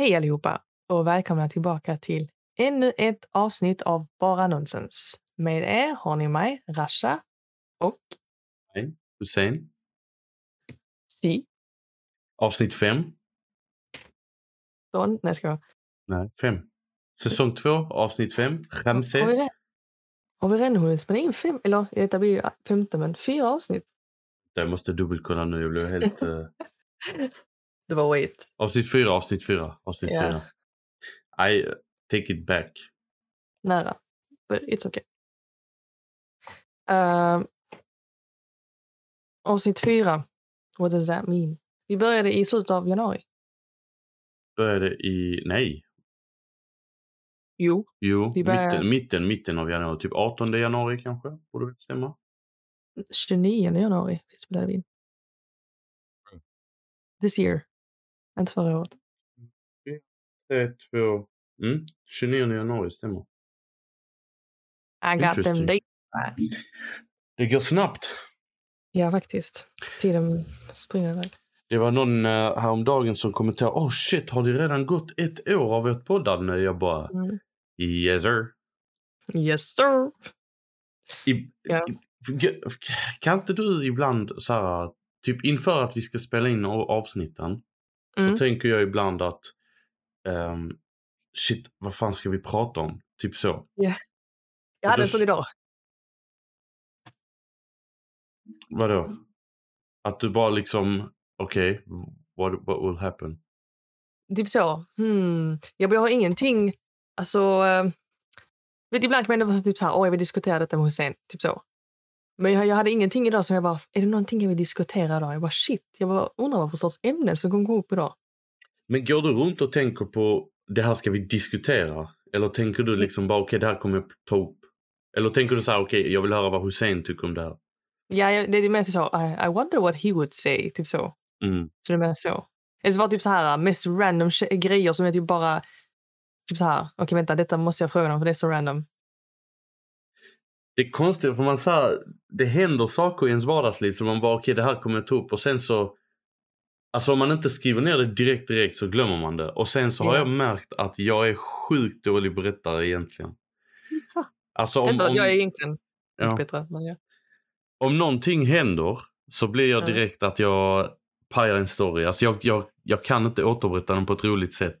Hej allihopa och välkomna tillbaka till ännu ett avsnitt av Bara Nonsens. Med er har ni mig, Rasha och Hej, Hussein. Si. Avsnitt fem. Don. Nej, ska jag. Nej, fem. Säsong två, avsnitt fem. Har vi, Ramse. har vi redan hunnit spela in fem? Eller detta blir ju femte, men fyra avsnitt. Jag måste dubbelkolla nu. Jag blev helt... Det var wait. avsnitt fyra, avsnitt fyra. Avsnitt Ja. fyra. I uh, take it back. Nära. But it's okay. Uh, avsnitt fyra. What does that mean? Vi började i slutet av januari. Började i... Nej. Jo. Jo, Vi började- mitten, mitten, mitten av januari. Typ 18 januari kanske. Borde väl stämma. 29 januari spelade vi in. Mm. This year. Inte förra året. Tre, två... Mm, 29 januari stämmer. I got them dates. Det går snabbt. Ja, faktiskt. Tiden springer iväg. Det var någon uh, häromdagen som kommenterade oh shit, har det redan gått ett år av vårt poddande? Jag bara Mm. yes sir. Yes sir! I, Ja. kan inte du ibland så här, typ inför att vi ska spela in av- avsnitten Mm. så tänker jag ibland att ehm, shit, vad fan ska vi prata om? Typ så. Jag Och hade en sån idag. Vadå? Att du bara liksom, okej, what, what will happen? Typ så. Hmm. Jag har ingenting, alltså... eh, vet, ibland kan man ändå vara typ så här, åh jag vill diskutera detta med Hussein. Typ så. Men jag, jag hade ingenting idag som jag bara, är det någonting jag vill diskutera idag? Jag bara shit, jag bara undrar vad för sorts ämne som kommer gå upp idag. Men går du runt och tänker på det här ska vi diskutera? Eller tänker du liksom bara okej det här kommer jag ta upp? Eller tänker du så här okej jag vill höra vad Hussein tycker om det här? Ja, jag- det är mest så, I, I wonder what he would say. Typ så. Mm. Så det är mest så. Eller så var det typ så här mest random grejer som är typ bara typ så här. Okej, vänta, detta måste jag fråga dem för det är så random. Det är konstigt för man så det händer saker i ens vardagsliv som man bara okej det här kommer jag ta upp och sen så Alltså om man inte skriver ner det direkt direkt så glömmer man det. Och sen så har Ja. jag märkt att jag är sjukt dålig berättare egentligen. Ja. Alltså om, att om, jag är egentligen ja. bättre. Men ja. om någonting händer så blir jag Ja. direkt att jag pajar en story. Alltså jag, jag, jag kan inte återberätta den på ett roligt sätt.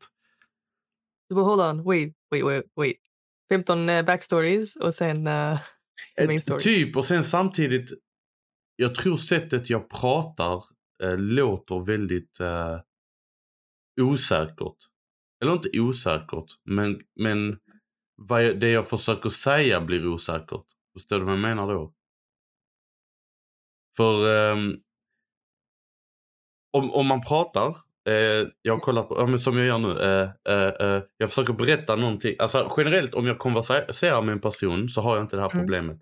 Så bara, hold on, wait, wait, wait, wait. 15 uh, backstories och sen uh, Eh, story. Typ och sen samtidigt. Jag tror sättet jag pratar eh, låter väldigt eh, osäkert. Eller inte osäkert men, men vad jag, det jag försöker säga blir osäkert. Förstår du vad jag menar då? För ehm, om, om man pratar, eh, jag kollar på, ja, men som jag gör nu, eh, eh, eh, jag försöker berätta någonting. Alltså generellt om jag konverserar med en person så har jag inte det här Mm. problemet.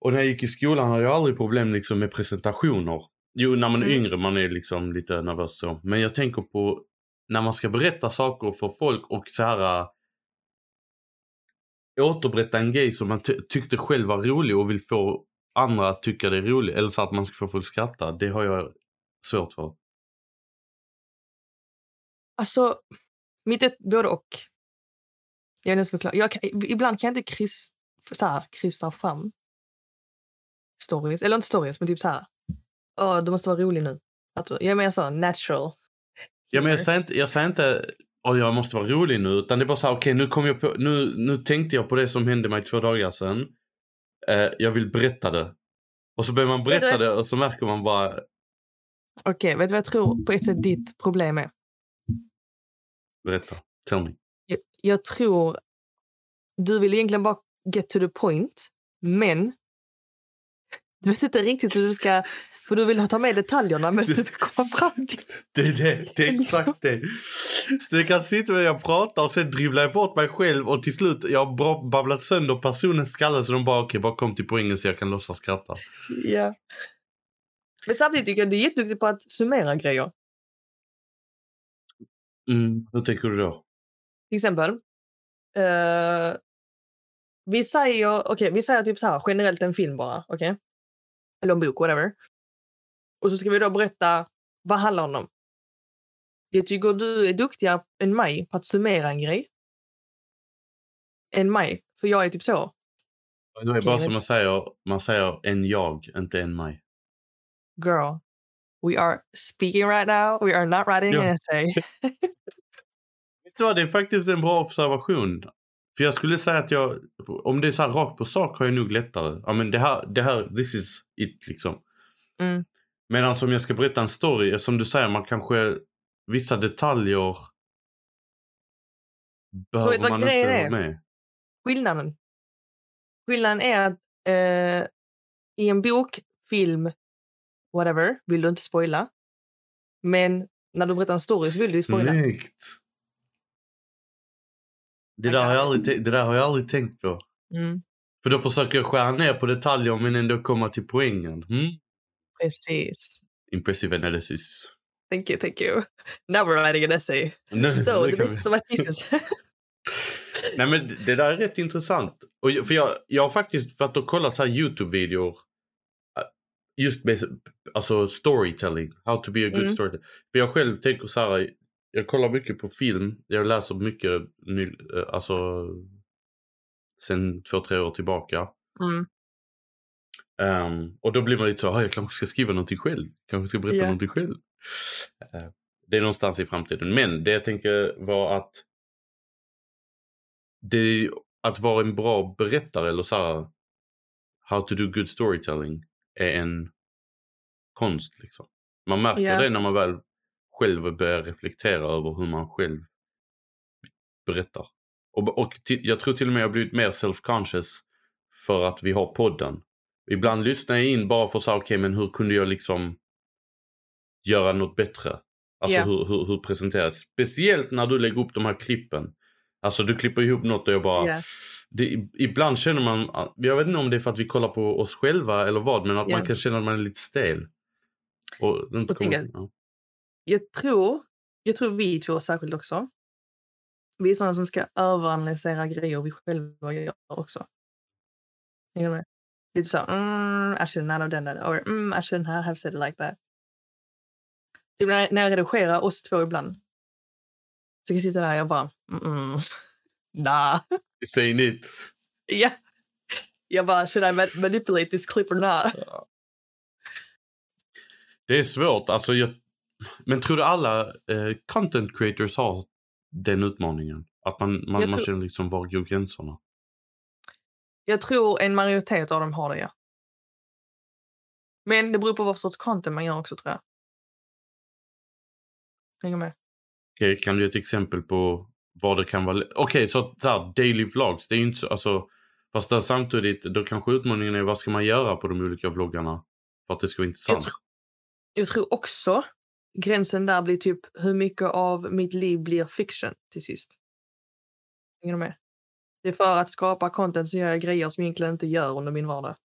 Och när jag gick i skolan hade jag aldrig problem liksom med presentationer. Jo, när man är Mm. yngre man är liksom lite nervös så. Men jag tänker på när man ska berätta saker för folk och så här äh, återberätta en grej som man ty- tyckte själv var rolig och vill få andra att tycka det är roligt. Eller så att man ska få folk skratta. Det har jag svårt för. Alltså, mitt både och. Jag är nästan förklara. Jag kan, ibland kan jag inte kryss, så här, kryssa fram stories. Eller inte stories, men typ så här. Åh, du måste vara rolig nu. Att, jag mer så natural. Ja, men jag säger inte, jag säger inte att jag måste vara rolig nu. Utan det är bara så här, okej nu kom jag på, nu, nu tänkte jag på det som hände mig två dagar sedan. Eh, jag vill berätta det. Och så börjar man Vet berätta det och så märker man bara, Okej, vet du vad jag tror på ett sätt ditt problem är? Berätta, tell me. Jag, jag tror du vill egentligen bara get to the point, men du vet inte riktigt hur du ska... För du vill ta med detaljerna, men du vill komma fram till... Det är det, det är exakt det. Så jag kan sitta och jag pratar och sen dribblar jag bort mig själv och till slut, jag har babblat sönder personens skalle så de bara okej, bara kom till poängen så jag kan låtsas skratta. Ja. Men samtidigt tycker jag du är jätteduktig på att summera grejer. Mm, hur tänker du då? Till exempel. eh, vi säger, okej, vi säger typ så här, generellt en film bara, okej? Eller en bok, whatever. Och så ska vi då berätta vad handlar den om. Jag tycker du är duktigare än mig på att summera en grej. Än mig. För jag är typ så. Det är bara Okej, som man säger, man säger en jag, inte en mig. Girl. We are speaking right now. We are not writing Ja. an essay. Det är faktiskt en bra observation. För jag skulle säga att jag, om det är så här rakt på sak har jag nog lättare. Ja men det här, det här, this is it liksom. Mm. Medan om jag ska berätta en story, som du säger, man kanske, vissa detaljer behöver vet man inte är? ha med. Skillnaden. Skillnaden är att eh, i en bok, film, whatever, vill du inte spoila. Men när du berättar en story så vill du ju spoila. Snyggt! Det där, har jag aldrig, det där har jag aldrig tänkt på. Mm, För då försöker jag skära ner på detaljer men ändå komma till poängen. Mm. precis. Impressive analysis. Thank you, thank you. Now we're writing an essay. Nu- So, the vi- of my thesis. Nej men det där är rätt intressant. Och, för jag, jag har faktiskt varit och kollat så här Youtube-videor. Just med alltså storytelling. How to be a good Mm. storyteller. För jag själv tänker så här. Jag kollar mycket på film. Jag läser mycket ny, äh, alltså sen två, tre år tillbaka. mm, Ehm, och då blir man lite så, ah, jag kanske ska skriva någonting själv. Kanske ska berätta Ja. någonting själv. Eh, det är någonstans i framtiden. Men det jag tänker var att det, att vara en bra berättare eller så här, how to do good storytelling är en konst. Liksom. Man märker Ja. det när man väl själv börjar reflektera över hur man själv berättar. Och, och jag tror till och med jag blivit mer self-conscious för att vi har podden. Ibland lyssnar jag in bara för att säga, okej men hur kunde jag liksom göra något bättre? Alltså Ja. hur, hur, hur presenteras. Speciellt när du lägger upp de här klippen. Alltså du klipper ihop något och jag bara... Ja. Det, ibland känner man, jag vet inte om det är för att vi kollar på oss själva eller vad, men att Ja. man kan känna att man är lite stel. Och, inte Och kommer, ja. Jag tror, jag tror vi två särskilt också. Vi är sådana som ska överanalysera grejer vi själva gör också. Hänger du med? Lite så, mm, I should not have done that. Or mm, I shouldn't have said it like that. Typ när, när jag redigerar oss två ibland. Så jag sitta där och jag bara, mm, nah. Saying it. Ja. Jag bara, should I ma- manipulate this clip or not? Det är svårt. Alltså, jag, men tror du alla eh, content creators har den utmaningen? Att man, man, Jag man tror- känner liksom var går gränserna? Jag tror en majoritet av dem har det, ja. Men det beror på vad sorts content man gör också, tror jag. Hänger med? Kan du ge ett exempel på vad det kan vara? Okej, så, så här, daily vlogs. Det är ju inte så, alltså, fast där samtidigt, då kanske utmaningen är vad ska man göra på de olika vloggarna för att det ska vara intressant? tr- Jag tror också gränsen där blir typ hur mycket av mitt liv blir fiction till sist. Hänger du med? Det är för att skapa content så gör jag grejer som jag egentligen inte gör under min vardag.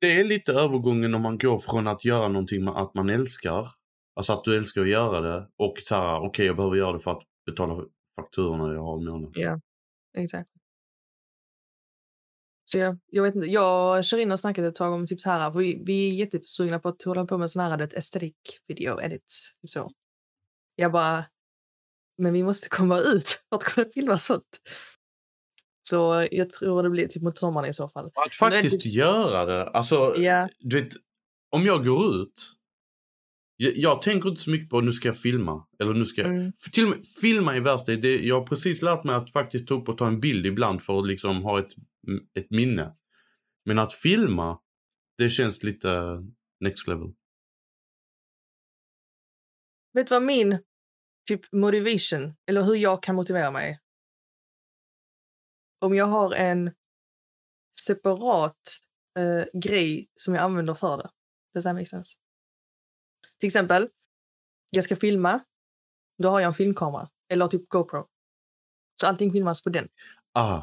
Det är lite övergången om man går från att göra någonting med att man älskar, alltså att du älskar att göra det och så här, okej jag behöver göra det för att betala fakturorna jag har i månaden. Ja, exakt. Så jag, jag vet inte, jag kör in och snackat ett tag om typ så här, vi, vi är jättesugna på att hålla på med sån här ett aesthetic video edits. Typ så. Jag bara, men vi måste komma ut för att kunna filma sånt. Så jag tror det blir typ mot sommaren i så fall. Att det faktiskt typ- göra det. Alltså, Ja, du vet, om jag går ut. Jag, jag tänker inte så mycket på nu ska jag filma. Eller nu ska jag... mm, till och med filma är värst. Det, det, jag har precis lärt mig att faktiskt ta upp och ta en bild ibland för att liksom ha ett, ett minne. Men att filma, det känns lite next level. vet du vad min typ motivation, eller hur jag kan motivera mig? Om jag har en separat eh, grej som jag använder för det. Does that make sense? Till exempel, jag ska filma, då har jag en filmkamera, eller typ GoPro. Så allting filmas på den. Ah,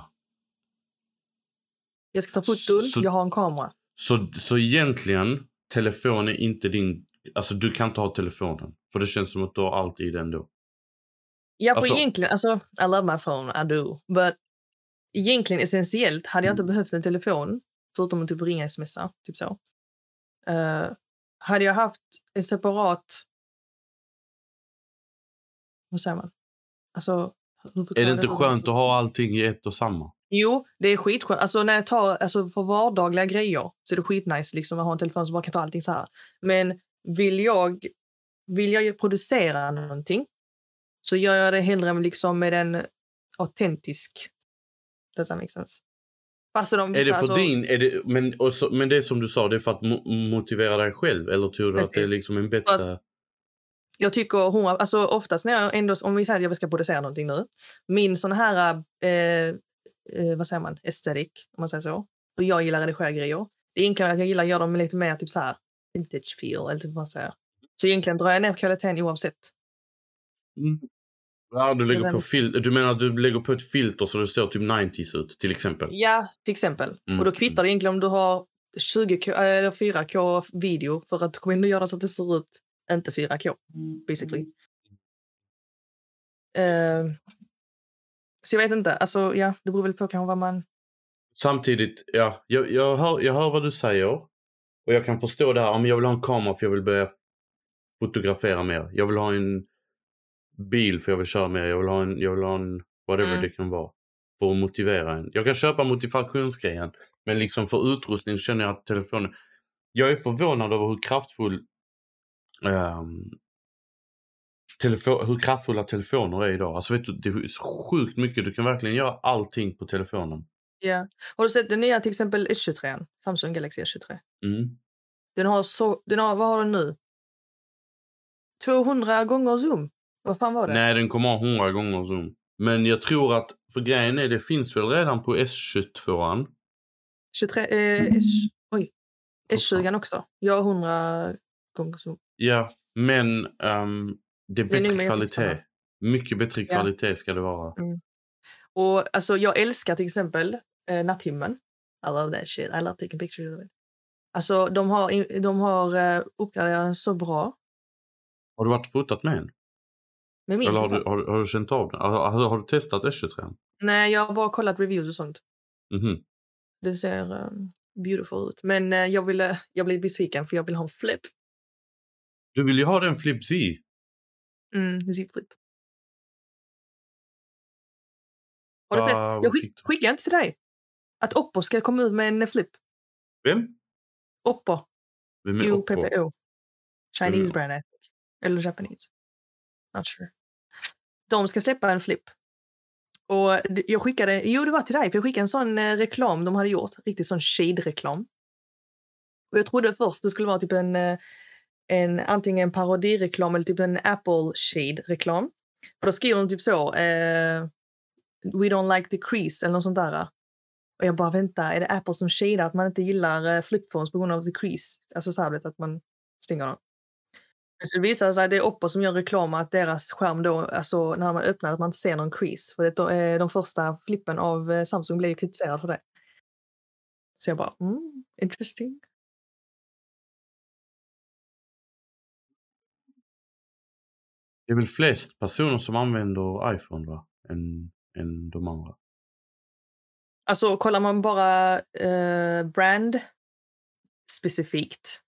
Jag ska ta foton, Så- jag har en kamera. så, så egentligen, telefon är inte din... Alltså du kan inte ha telefonen. För det känns som att du har allt i den då. Ja, för Alltså- egentligen, alltså, I love my phone, I do. But egentligen essentiellt hade jag inte behövt en telefon, förutom att typ ringa smsa, typ så. Eh, hade jag haft en separat vad säger man? Alltså, Är det inte jag skönt att ha allting i ett och samma? Jo, det är skitskönt. Alltså när jag tar, alltså för vardagliga grejer så är det skitnice liksom att ha en telefon som bara kan ta allting så här. Men vill jag, vill jag producera någonting så gör jag det hellre liksom med en autentisk. Does that make sense? Fast de, Är det för alltså, din, är det, men, så, men det är som du sa, det är för att mo motivera dig själv? Eller tror du att det är liksom en bättre... Jag tycker hon, alltså oftast när jag ändå, om vi säger att jag ska producera någonting nu, min sån här, eh, eh, vad säger man, estetik, om man säger så, och jag gillar att redigera grejer. Det är egentligen att jag gillar att göra dem lite mer typ så här vintage feel, eller typ vad man säger. Så egentligen drar jag ner kvaliteten oavsett. Mm. Ja, du lägger på fil du menar att du lägger på ett filter så det ser typ 90s ut, till exempel? Ja, till exempel. Mm, Och då kvittar det egentligen om du har 20K, eller 4K video för att in och göra så att det ser ut inte 4K, basically. Eh, så jag vet inte, alltså ja, det beror väl på kanske vad man... Samtidigt, ja, jag, jag, hör, jag hör vad du säger. Och jag kan förstå det här, om jag vill ha en kamera för jag vill börja fotografera mer. Jag vill ha en bil för jag vill köra mer. Jag vill ha en, jag vill ha en whatever Mm. det kan vara. För att motivera en. Jag kan köpa motivationsgrejen. Men liksom för utrustning känner jag att telefonen... Jag är förvånad över hur kraftfull ehm, telefo- hur kraftfulla telefoner är idag. Alltså vet du, det är sjukt mycket. Du kan verkligen göra allting på telefonen. Ja. Har du sett den nya till exempel S23? Samsung Galaxy S23. Mm. Den har så, den har, vad har den nu? 200 gånger zoom. Vad fan var det? Nej, den kommer ha 100 gånger zoom. Men jag tror att, för grejen är det finns väl redan på S22an. 23, eh, S, oj. S20 också. Jag har 100 gånger zoom. Ja, men ehm, det är Det är bättre kvalitet. Mycket bättre Ja. kvalitet ska det vara. Och alltså jag älskar till exempel eh, natthimlen. I love that shit. I love taking pictures of it. Alltså de har, de har eh, uppgraderat den så bra. Har du varit fotat med en? Med min Eller har du, har, har du känt av den? Har, har, du testat S23? Nej, jag har bara kollat reviews och sånt. Mhm. Det ser um, beautiful ut. Men eh, jag, ville, jag blev besviken för jag vill ha en flip. Du vill ju ha den Flip Z. Mm, Z-flip. Har du Ah, sett? Jag skick, skickade inte till dig att Oppo ska komma ut med en flip. Vem? Oppo. Vem är Oppo? UPPO. Chinese Mm. brand, I think. Eller Japanese. Not sure. De ska släppa en flip. Och jag skickade, jo det var till dig, för jag skickade en sån eh, reklam de hade gjort. Riktigt sån shade-reklam. Och jag trodde först det skulle vara typ en, eh, en antingen en parodireklam eller typ en Apple shade-reklam. För då skriver de typ så, eh, We don't like the crease eller något sånt där. Och jag bara vänta, är det Apple som shadar att man inte gillar eh, flipphones på grund av the crease? Alltså så här att man stänger dem. Så visar det sig att det är Oppo som gör reklam att deras skärm då, alltså när man öppnar att man inte ser någon crease. För det, eh, de första flippen av eh, Samsung blev ju kritiserad för det. Så jag bara, mm, interesting. Det är väl flest personer som använder iPhone va? Än, än de andra. Alltså kollar man bara eh, brand specifikt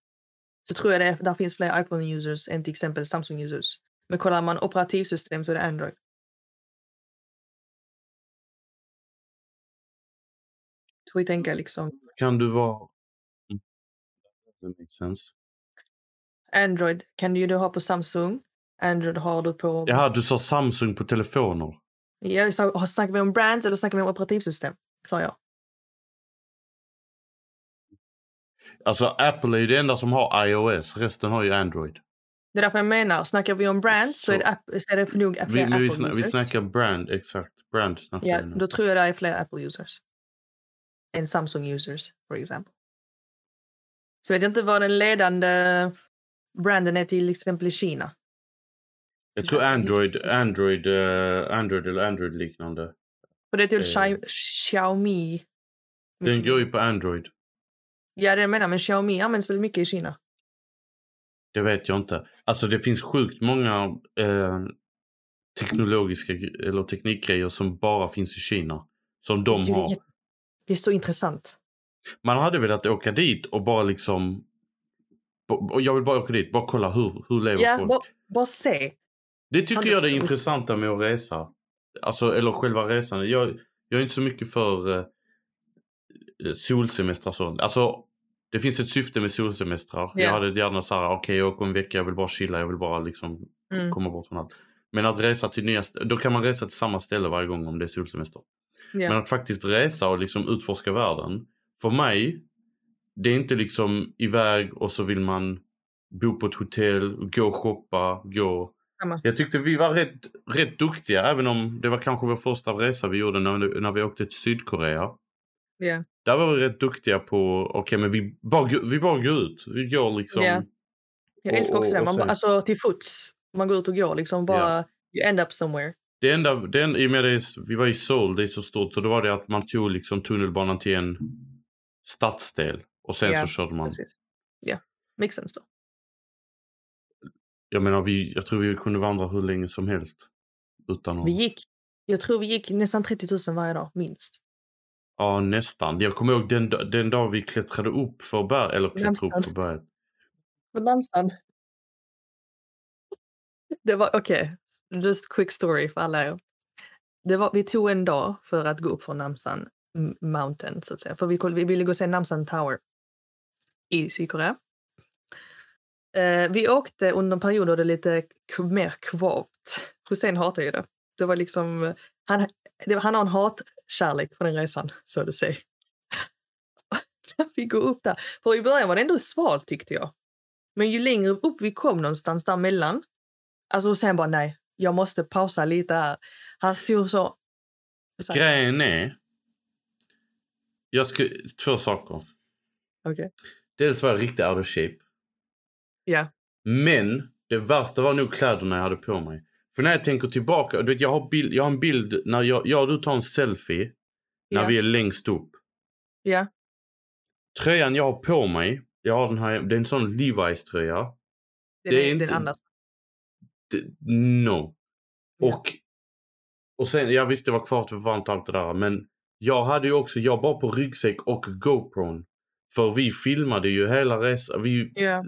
så tror jag det, där finns fler iPhone-users än till exempel Samsung-users. Men kollar man operativsystem så är det Android. Så vi tänker liksom Kan du vara... Mm. Doesn't make sense. Android kan du ju ha på Samsung. Android har du på... Jaha, du sa Samsung på telefoner. Sa, snackar vi om brands eller snackar vi om operativsystem? Sa jag. Alltså Apple är ju det enda som har iOS, resten har ju Android. Det är därför jag menar, snackar vi om brands så, Så- är det, app, så är det för nog fler Vi, men vi, sna, vi snackar brand, exakt. Brand snackar nu. då tror jag det är fler Apple-users. Än Samsung-users, for example. Så vet jag inte vad den ledande branden är till exempel i Kina. Jag tror Android, Android, eh, Android eller Android-liknande. Och det är till Eh. Xi- Xiaomi. Den går ju på Android. Ja, det menar, men Xiaomi används väldigt mycket i Kina. Det vet jag inte. Alltså det finns sjukt många eh, teknologiska eller teknikgrejer som bara finns i Kina. Som de det har. Det är så intressant. Man hade velat åka dit och bara liksom... Och jag vill bara åka dit, bara kolla hur, hur lever Ja, folk. bara, bara se. Det tycker jag är det 100%. intressanta med att resa. Alltså, eller själva resan. Jag, jag är inte så mycket för eh, solsemestrar och sånt. Alltså, det finns ett syfte med solsemestrar. Ja. Jag hade gärna så här, okej jag åker en vecka, jag vill bara chilla, jag vill bara liksom Mm. komma bort från allt. Men att resa till nya, då kan man resa till samma ställe varje gång om det är solsemester. Ja. Men att faktiskt resa och liksom utforska världen. För mig, det är inte liksom iväg och så vill man bo på ett hotell, gå och shoppa, gå. Samma. Jag tyckte vi var rätt, rätt duktiga även om det var kanske vår första resa vi gjorde när, när vi åkte till Sydkorea. Ja. Där var vi rätt duktiga på, okej men vi bara, vi bara går ut. Vi går liksom. Ja. Jag älskar också och- det. Man, sen- alltså till fots. Man går ut och går liksom bara. You end up somewhere. Det enda, det enda, i och med det, vi var i Seoul, det är så stort, så då var det att man tog liksom tunnelbanan till en stadsdel och sen Ja, så körde man. Ja, makes sense då. Jag menar, vi, jag tror vi kunde vandra hur länge som helst. Utan att, Vi gick, jag tror vi gick nästan 30 000 varje dag, minst. Ja, nästan. Jag kommer ihåg den, den dag vi klättrade upp för berg, eller klättrade upp Nästan. för berget. På Namsan. Det var, okej, just quick story för alla er. Det var, vi tog en dag för att gå upp från Namsan Mountain, så att säga. För vi, vi ville gå och se Namsan Tower i Sydkorea. Eh, vi åkte under en period då det lite k- mer kvavt. Hussein hatar ju det. Det var liksom, han, var- han har en hatkärlek för den resan, så du säger. När vi går upp där. För i början var det ändå svalt tyckte jag. Men ju längre upp vi kom någonstans däremellan, alltså sen bara nej, jag måste pausa lite här. Han stod så... så Grejen är, jag ska, två saker. Okej. Dels var jag riktigt out of shape. Ja. Men det värsta var nog kläderna jag hade på mig. För när jag tänker tillbaka, du vet, jag, har bild, jag har en bild när jag, jag och du tar en selfie när Ja. vi är längst upp. Ja. Tröjan jag har på mig, jag har den här, det är en sån Levi's tröja. Den, Det är är, den inte- andas. Det, no. Ja. Och, och sen, jag visste det var kvar för varmt och allt det där. Men jag hade ju också, jag bara på ryggsäck och GoPron. För vi filmade ju hela resan. Vi, Ja.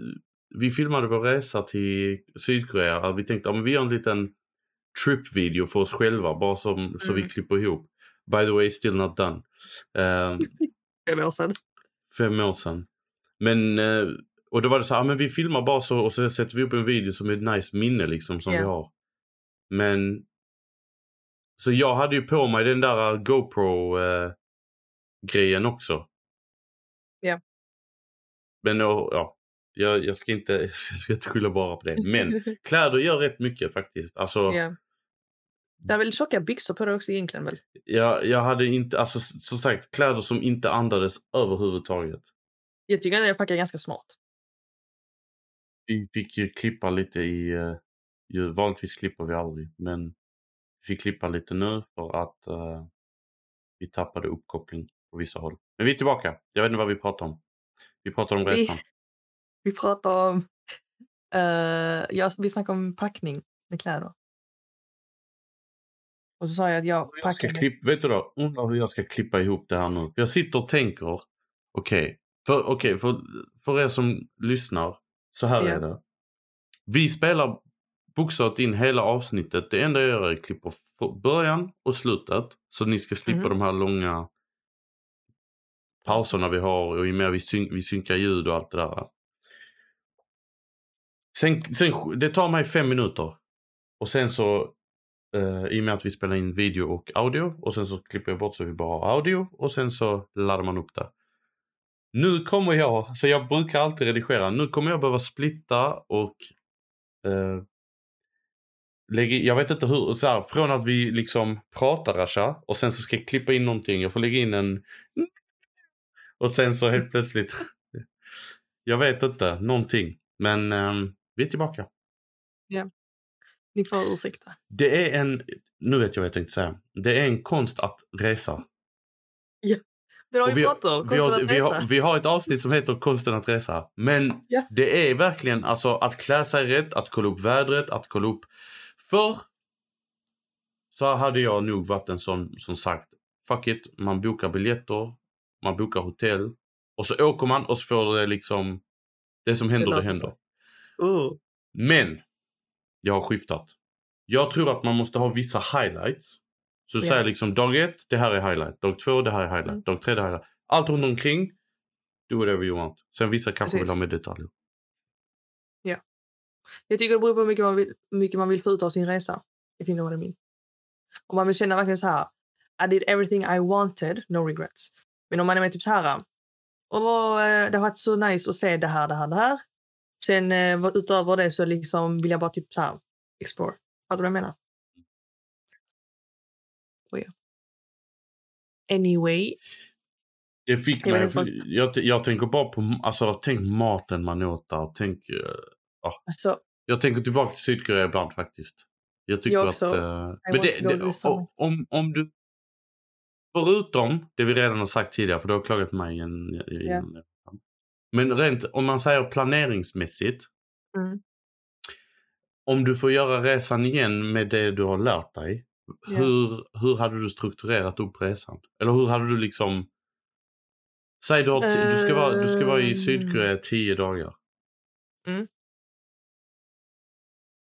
Vi filmade vår resa till Sydkorea. Vi tänkte att vi gör en liten trip-video för oss själva. Bara som, så vi Mm. klipper ihop. By the way, still not done. Eh, Fem år sedan. fem år sedan. Men, eh, och då var det så här, ah, men vi filmar bara så och så sätter vi upp en video som är ett nice minne liksom som Ja. vi har. Men, så jag hade ju på mig den där GoPro eh, grejen också. Ja. Men då, ja, jag, jag, ska inte, jag ska inte skylla bara på det. Men kläder gör rätt mycket faktiskt. Alltså, ja. Det är väl tjocka byxor på det också egentligen väl? jag, jag hade inte, alltså som sagt, kläder som inte andades överhuvudtaget. Jag tycker att jag packar ganska smart. Vi fick ju klippa lite i, eh, ju, vanligtvis klipper vi aldrig, men vi fick klippa lite nu för att eh, vi tappade uppkoppling på vissa håll. Men vi är tillbaka. Jag vet inte vad vi pratar om. Vi pratar om resan. Vi pratar om... Uh, jag, vi snackar om packning med kläder. Och så sa jag att jag Jag ska vet du då, undrar hur jag ska klippa ihop det här nu. Jag sitter och tänker, okej, för, okej, för, för er som lyssnar, så här Ja. är det. Vi spelar bokstavligt in hela avsnittet. Det enda jag gör är att klippa början och slutet. Så ni ska slippa Mhm. de här långa pauserna vi har och i och med vi, syn, vi synkar ljud och allt det där. Sen, sen, det tar mig fem minuter. Och sen så, eh, i och med att vi spelar in video och audio och sen så klipper jag bort så vi bara har audio och sen så laddar man upp det. Nu kommer jag, så jag brukar alltid redigera, nu kommer jag behöva splitta och eh, lägga, jag vet inte hur, så här, från att vi liksom pratar Rasha och sen så ska jag klippa in någonting, jag får lägga in en och sen så helt plötsligt, jag vet inte, någonting. Men ehm, vi är tillbaka. Ni får ursäkta. Det är en, nu vet jag vad jag tänkte säga. Det är en konst att resa. Det har vi vi, pratat om. vi, har, vi, har, vi har ett avsnitt som heter Konsten att resa. Men Ja. det är verkligen alltså att klä sig rätt, att kolla upp vädret, att kolla upp... För så hade jag nog varit en sån som sagt, fuck it, man bokar biljetter, man bokar hotell och så åker man och så får det liksom, det som händer det, löser händer. Oh. Men, jag har skiftat. Jag tror att man måste ha vissa highlights. Så du Ja. säger liksom dag ett, det här är highlight. Dag två, det här är highlight. Mm. Dag tre, det här är highlight. Allt runt omkring, do whatever you want. Sen vissa kanske vill Precis. ha mer detaljer. Jag tycker det beror på hur mycket man vill, mycket man vill få ut av sin resa. If you know what I mean. Om man vill känna verkligen så här. I did everything I wanted, no regrets. Men om man är med typ så här. Och eh, det har varit så nice att se det här, det här, det här. Sen eh, utöver det så liksom vill jag bara typ så här explore. Fattar du vad jag menar? Oh, ja. Anyway. Det fick Jag mig, inte jag, jag tänker bara på, alltså tänk maten man åt där. Tänk, eh, Alltså, jag tänker tillbaka till Sydkorea ibland faktiskt. Jag tycker Jag att... också. eh, I men det, det, om, om du... Förutom det vi redan har sagt tidigare, för du har klagat på mig igen. igen Men rent, om man säger planeringsmässigt. mm, Om du får göra resan igen med det du har lärt dig. Ja. Hur, hur hade du strukturerat upp resan? Eller hur hade du liksom... Säg du, har t- du, ska vara, du ska vara i Ehm. Sydkorea tio dagar. Mm.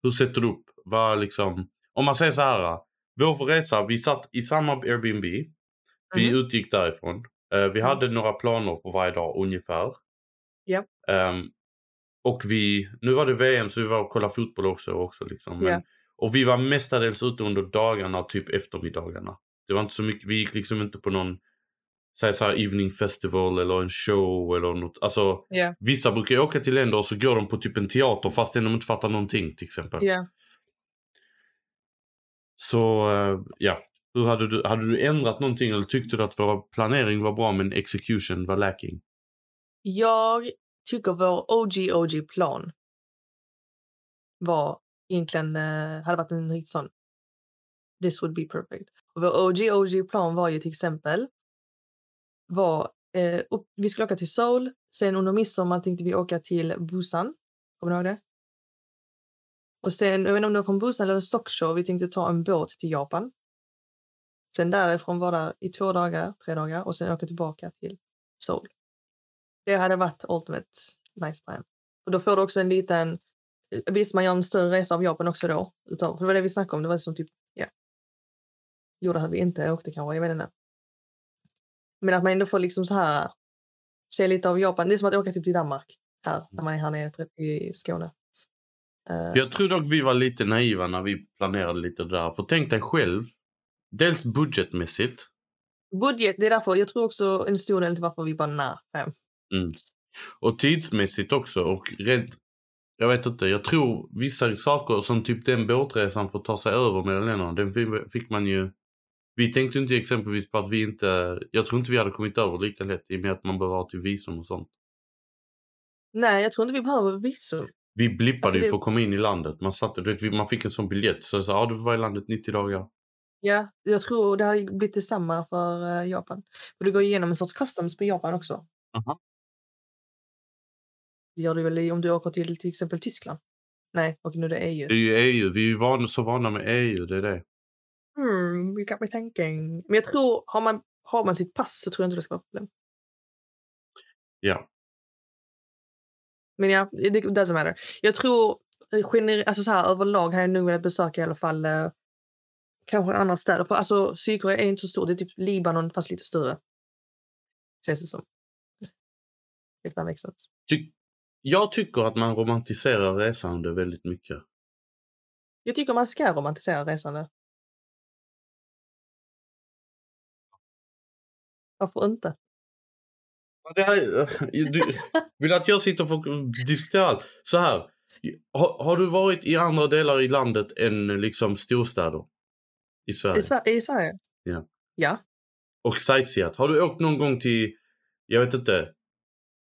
Hur sätter du upp? Vad liksom... Om man säger så här. Vår resa, vi satt i samma Airbnb. Vi Mhm. utgick därifrån. Eh, vi Mm. hade några planer på varje dag ungefär. Ja. Ehm, och vi, nu var det VM så vi var och kollade fotboll också. också liksom. Men, Ja. Och vi var mestadels ute under dagarna, typ eftermiddagarna. Det var inte så mycket, vi gick liksom inte på någon säg så här evening festival eller en show eller något. Alltså Ja, vissa brukar ju åka till länder och så går de på typ en teater fast de inte fattar någonting till exempel. ja. Så eh, ja, hur hade du, hade du ändrat någonting eller tyckte du att vår planering var bra men execution var lacking? Jag tycker vår OG-OG-plan var egentligen, eh, hade varit en riktigt sån this would be perfect. Och vår OG-OG-plan var ju till exempel var, eh, upp, vi skulle åka till Seoul, sen under midsommar tänkte vi åka till Busan. Kommer du ihåg det? Och sen, jag vet inte om det var från Busan eller Soksho. vi tänkte ta en båt till Japan. Sen därifrån var där i två dagar, tre dagar och sen åka tillbaka till Seoul. Det hade varit ultimate nice plan. Och då får du också en liten, visst man gör en större resa av Japan också då, utav, för det var det vi snackade om, det var som typ, ja. Gjorde att vi inte åkte kanske, jag vet inte. Men att man ändå får liksom så här, se lite av Japan, det är som att åka typ till Danmark här, när man är här nere i Skåne. Eh, Jag tror dock vi var lite naiva när vi planerade lite där. För tänk dig själv, dels budgetmässigt. Budget, det är därför, jag tror också en stor del till varför vi bara nej. Mm. Och tidsmässigt också. Och rent, jag vet inte, jag tror vissa saker som typ den båtresan för att ta sig över mellan länderna, den fi- fick man ju... Vi tänkte inte exempelvis på att vi inte, jag tror inte vi hade kommit över lika lätt i och med att man behöver ha till visum och sånt. Nej, jag tror inte vi behöver visum. Vi blippade Alltså, ju det- för att komma in i landet. Man, satt, vet, man fick en sån biljett. Så jag sa, ja du vara i landet 90 dagar. Ja, jag tror det hade blivit detsamma för eh, Japan. För du går igenom en sorts customs på Japan också. Aha. Det gör du väl om du åker till till exempel Tyskland? Nej, och nu är det EU. Det är ju EU. Vi är ju van, så vana med EU. Det är det. Hmm, you got me thinking. Men jag tror, har man, har man sitt pass så tror jag inte det ska vara problem. Ja. Men ja, det doesn't matter. Jag tror eh, alltså så här, överlag har jag nog velat besöka i alla fall eh, kanske andra städer. För alltså Sydkorea är inte så stort. Det är typ Libanon fast lite större. Känns det som. Sense. Ty- jag tycker att man romantiserar resande väldigt mycket. Jag tycker man ska romantisera resande. Varför inte? Det här, du, vill att jag sitter och får diskutera allt? Så här. Har, har du varit i andra delar i landet än liksom storstäder? I Sverige? I, Sver- I Sverige? Ja. Ja. Och sightseat. Har du åkt någon gång till, jag vet inte,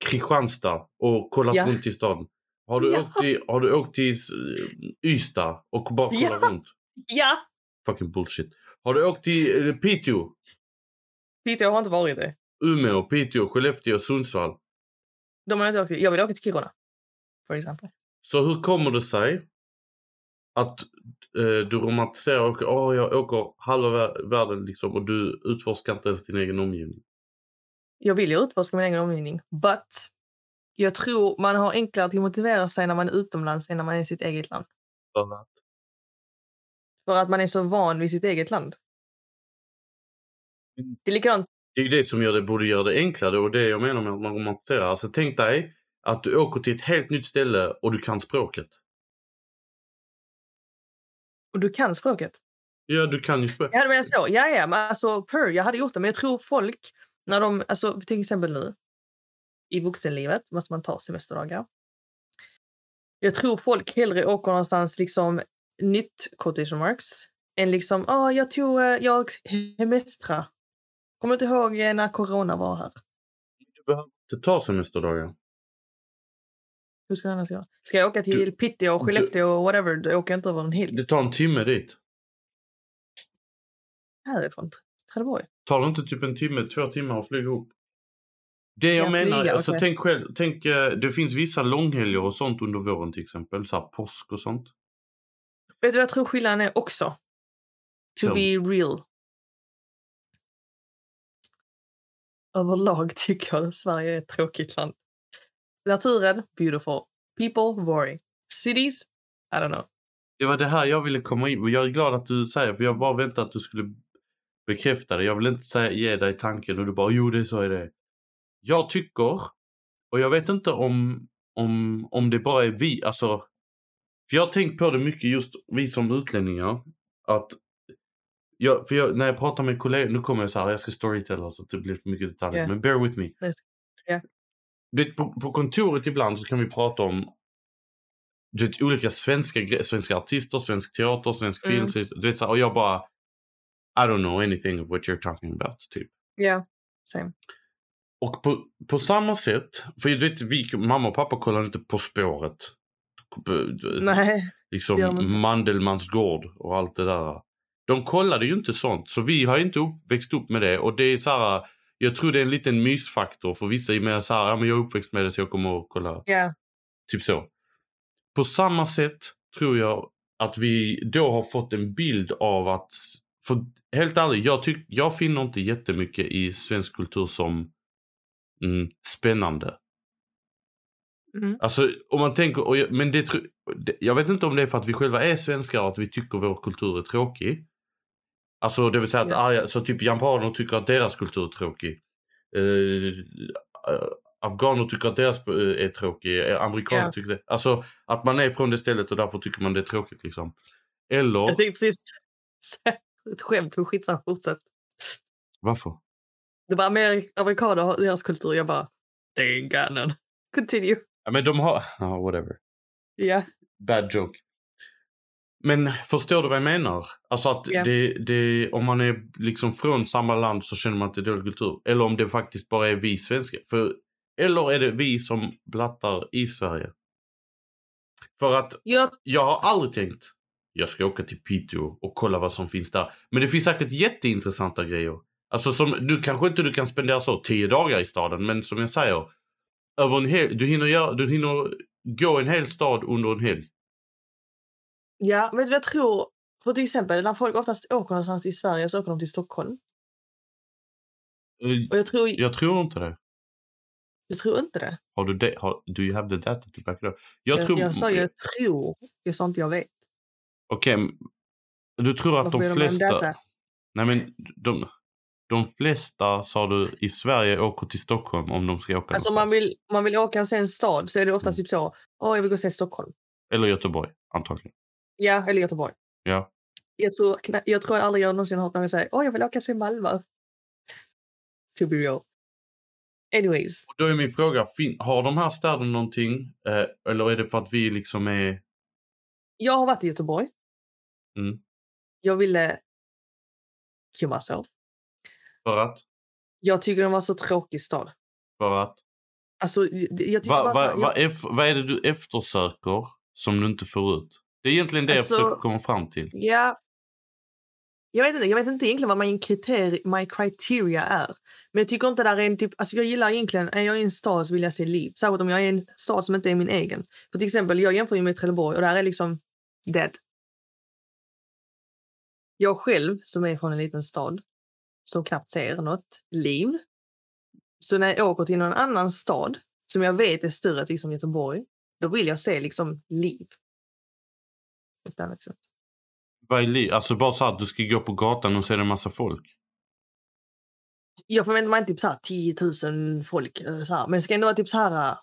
Kristianstad och kollat Ja. runt i stan? Har du, Ja. åkt till, har du åkt till eh, Ystad och bara kollat Ja. runt? Ja! Fucking bullshit. Har du åkt till eh, Piteå, Piteå har inte varit det. Umeå, Piteå, Skellefteå, Sundsvall? De har jag inte åkt till. Jag vill åka till Kiruna. För exempel. Så hur kommer det sig att eh, du romantiserar och åker, jag åker halva vär- världen liksom och du utforskar inte ens din egen omgivning? Jag vill ju utforska min egen omgivning. But jag tror man har enklare att motivera sig när man är utomlands än när man är i sitt eget land. För att man är så van vid sitt eget land. Mm. Det är likadant. Det är ju det som gör det, borde göra det enklare och det jag menar med att man romantiserar. Alltså tänk dig att du åker till ett helt nytt ställe och du kan språket. Och du kan språket. Ja, du kan ju språket. Ja, men så. Ja, ja, men alltså per, jag hade gjort det. Men jag tror folk, när de, alltså till exempel nu, i vuxenlivet måste man ta semesterdagar. Jag tror folk hellre åker någonstans liksom nytt quotation marks än liksom, ja, ah, jag tog, eh, jag hemestra. Kommer inte ihåg eh, när corona var här? Du behöver inte ta semesterdagar. Hur ska jag annars göra? Ska jag åka till Du- Piteå och du- Skellefteå och whatever, då åker jag inte över en helg. Det tar en timme dit. Härifrån Trelleborg. Tar det inte typ en timme, två timmar att flyga upp? Det jag Ja, menar, flyga, alltså okej. tänk själv, tänk, eh, det finns vissa långhelger och sånt under våren till exempel, så här påsk och sånt. Vet du vad jag tror skillnaden är också? To Tell be real. Överlag tycker jag att Sverige är ett tråkigt land. Naturen, beautiful. People, boring. Cities, I don't know. Det var det här jag ville komma in och jag är glad att du säger, för jag bara väntade att du skulle bekräfta det. Jag vill inte säga, ge dig tanken och du bara, jo det är så är det. Jag tycker, och jag vet inte om, om, om det bara är vi, alltså, för jag har tänkt på det mycket just vi som utlänningar, att jag, för jag, när jag pratar med kollegor, nu kommer jag så här, jag ska storytella så det blir för mycket detaljer, Ja. men bear with me. Det, på, på kontoret ibland så kan vi prata om du vet, olika svenska, svenska artister, svensk teater, svensk film. Mm. Du vet, så här, och jag bara I don't know anything of what you're talking about. Typ. Yeah, same. Och på, på samma sätt, för du vet, vi, mamma och pappa kollar inte På spåret. Du- Nej, liksom. Mandelmans gård och allt det där. De kollade ju inte sånt, så vi har inte upp, växt upp med det. Och det är så här, jag tror det är en liten mysfaktor för vissa är mer så här, ja men jag är uppväxt med det så jag kommer att kolla. yeah. Typ så. På samma sätt tror jag att vi då har fått en bild av att, för helt ärligt, jag, tyck, jag finner inte jättemycket i svensk kultur som mm, spännande. Mm. Alltså om man tänker, och jag, men det, jag vet inte om det är för att vi själva är svenskar och att vi tycker vår kultur är tråkig. Alltså det vill säga att Ja. arga, så typ japaner tycker att deras kultur är tråkig. Uh, afghaner tycker att deras eh, är tråkig. eh, Amerikaner Ja. tycker det. Alltså att man är från det stället och därför tycker man det är tråkigt liksom. Eller, Jag tänkte precis ett skämt, men skitsamma, fortsätt. varför? Det var mer amerikaner har deras kultur. Jag bara, det är gannen. Continue. Ja, men de har, ja whatever. Ja, Bad joke. Men förstår du vad jag menar? Alltså att Ja. det, det, om man är liksom från samma land så känner man att det är dålig kultur. Eller om det faktiskt bara är vi svenskar. För, eller är det vi som blattar i Sverige? För att jag, jag har aldrig tänkt jag ska åka till Piteå och kolla vad som finns där. Men det finns säkert jätteintressanta grejer. Alltså som, du kanske inte du kan spendera så tio dagar i staden men som jag säger. Över en hel, du, hinner göra, du hinner gå en hel stad under en helg. ja, vet du vad jag tror? För till exempel när folk oftast åker någonstans i Sverige så åker de till Stockholm. Eh, Och jag tror, Jag tror inte det. jag tror inte det. Har du det? Har, do you have the data to back it up? Jag, Jag, tror... jag sa jag tror. Jag sa inte jag vet. Okej, m- du tror att Varför de de flesta... data? Nej men de, de flesta sa du i Sverige åker till Stockholm om de ska åka Alltså man vill, man vill åka och se en stad så är det oftast Mm. typ så. Åh, jag vill gå och se Stockholm. Eller Göteborg antagligen. Ja, eller Göteborg. Ja. Jag tror, jag tror aldrig jag någonsin har hört någon säga åh, jag vill åka och se Malmö. To be real. Anyways. Och då är min fråga, har de här städerna någonting? Eh, eller är det för att vi liksom är... Jag har varit i Göteborg. Mm. Jag ville kill myself. För att? Jag tycker den var så tråkig stad. För att? Alltså, jag Va, va, här, va, jag, eff, vad är det du eftersöker som du inte får ut? Det är egentligen det Alltså- jag försöker komma fram till. ja, jag, vet inte, jag vet inte egentligen vad min kriteri, my criteria är. Men jag tycker inte där är en typ, alltså jag gillar egentligen, är jag i en stad så vill jag se liv. Särskilt om jag är i en stad som inte är min egen. För till exempel, jag jämför ju med Trelleborg och där är liksom dead. Jag själv som är från en liten stad som knappt ser något liv. Så när jag åker till någon annan stad som jag vet är större, till som Göteborg, då vill jag se liksom liv. Vad är liv? Alltså bara så att du ska gå på gatan och se en massa folk. Jag förväntar mig inte typ så här 10 000 folk. eller Så här. Men det ska ändå vara typ så här. äh,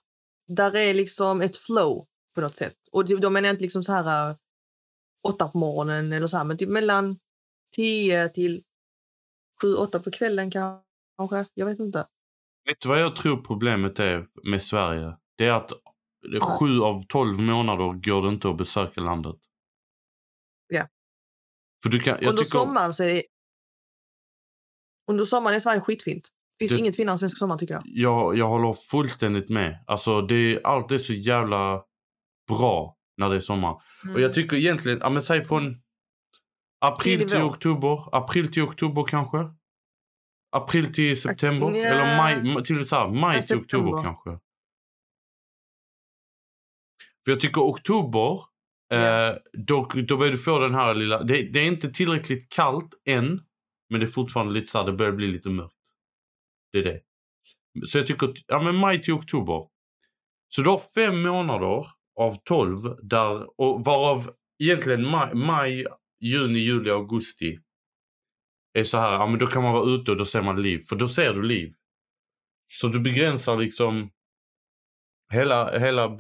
Där är liksom ett flow på något sätt. Och typ- då menar jag inte liksom så här äh, åtta på morgonen eller så här. Men typ mellan 10 till 7-8 på kvällen kanske. Jag vet inte. Vet du vad jag tror problemet är med Sverige? Det är att sju av tolv månader går det inte att besöka landet. Ja. För du kan, jag Under tycker, sommaren så är det... Under sommaren är Sverige skitfint. Det finns Det- inget finare än svensk sommar tycker jag. jag, jag håller fullständigt med. Alltså det är, allt är så jävla bra när det är sommar. Mm. Och jag tycker egentligen, ja men säg från april till oktober. April till oktober kanske. April till september. ja. Eller maj, till så här, maj till oktober kanske. För jag tycker oktober, Ja. eh, då, då börjar du få den här lilla, det, det är inte tillräckligt kallt än. Men det är fortfarande lite så här, det börjar bli lite mörkt. Det är det. Så jag tycker, ja men maj till oktober. Så du har fem månader av tolv där, och varav egentligen maj, maj, juni, juli, augusti är så här, ja men då kan man vara ute och då ser man liv. För då ser du liv. Så du begränsar liksom hela, hela, eh,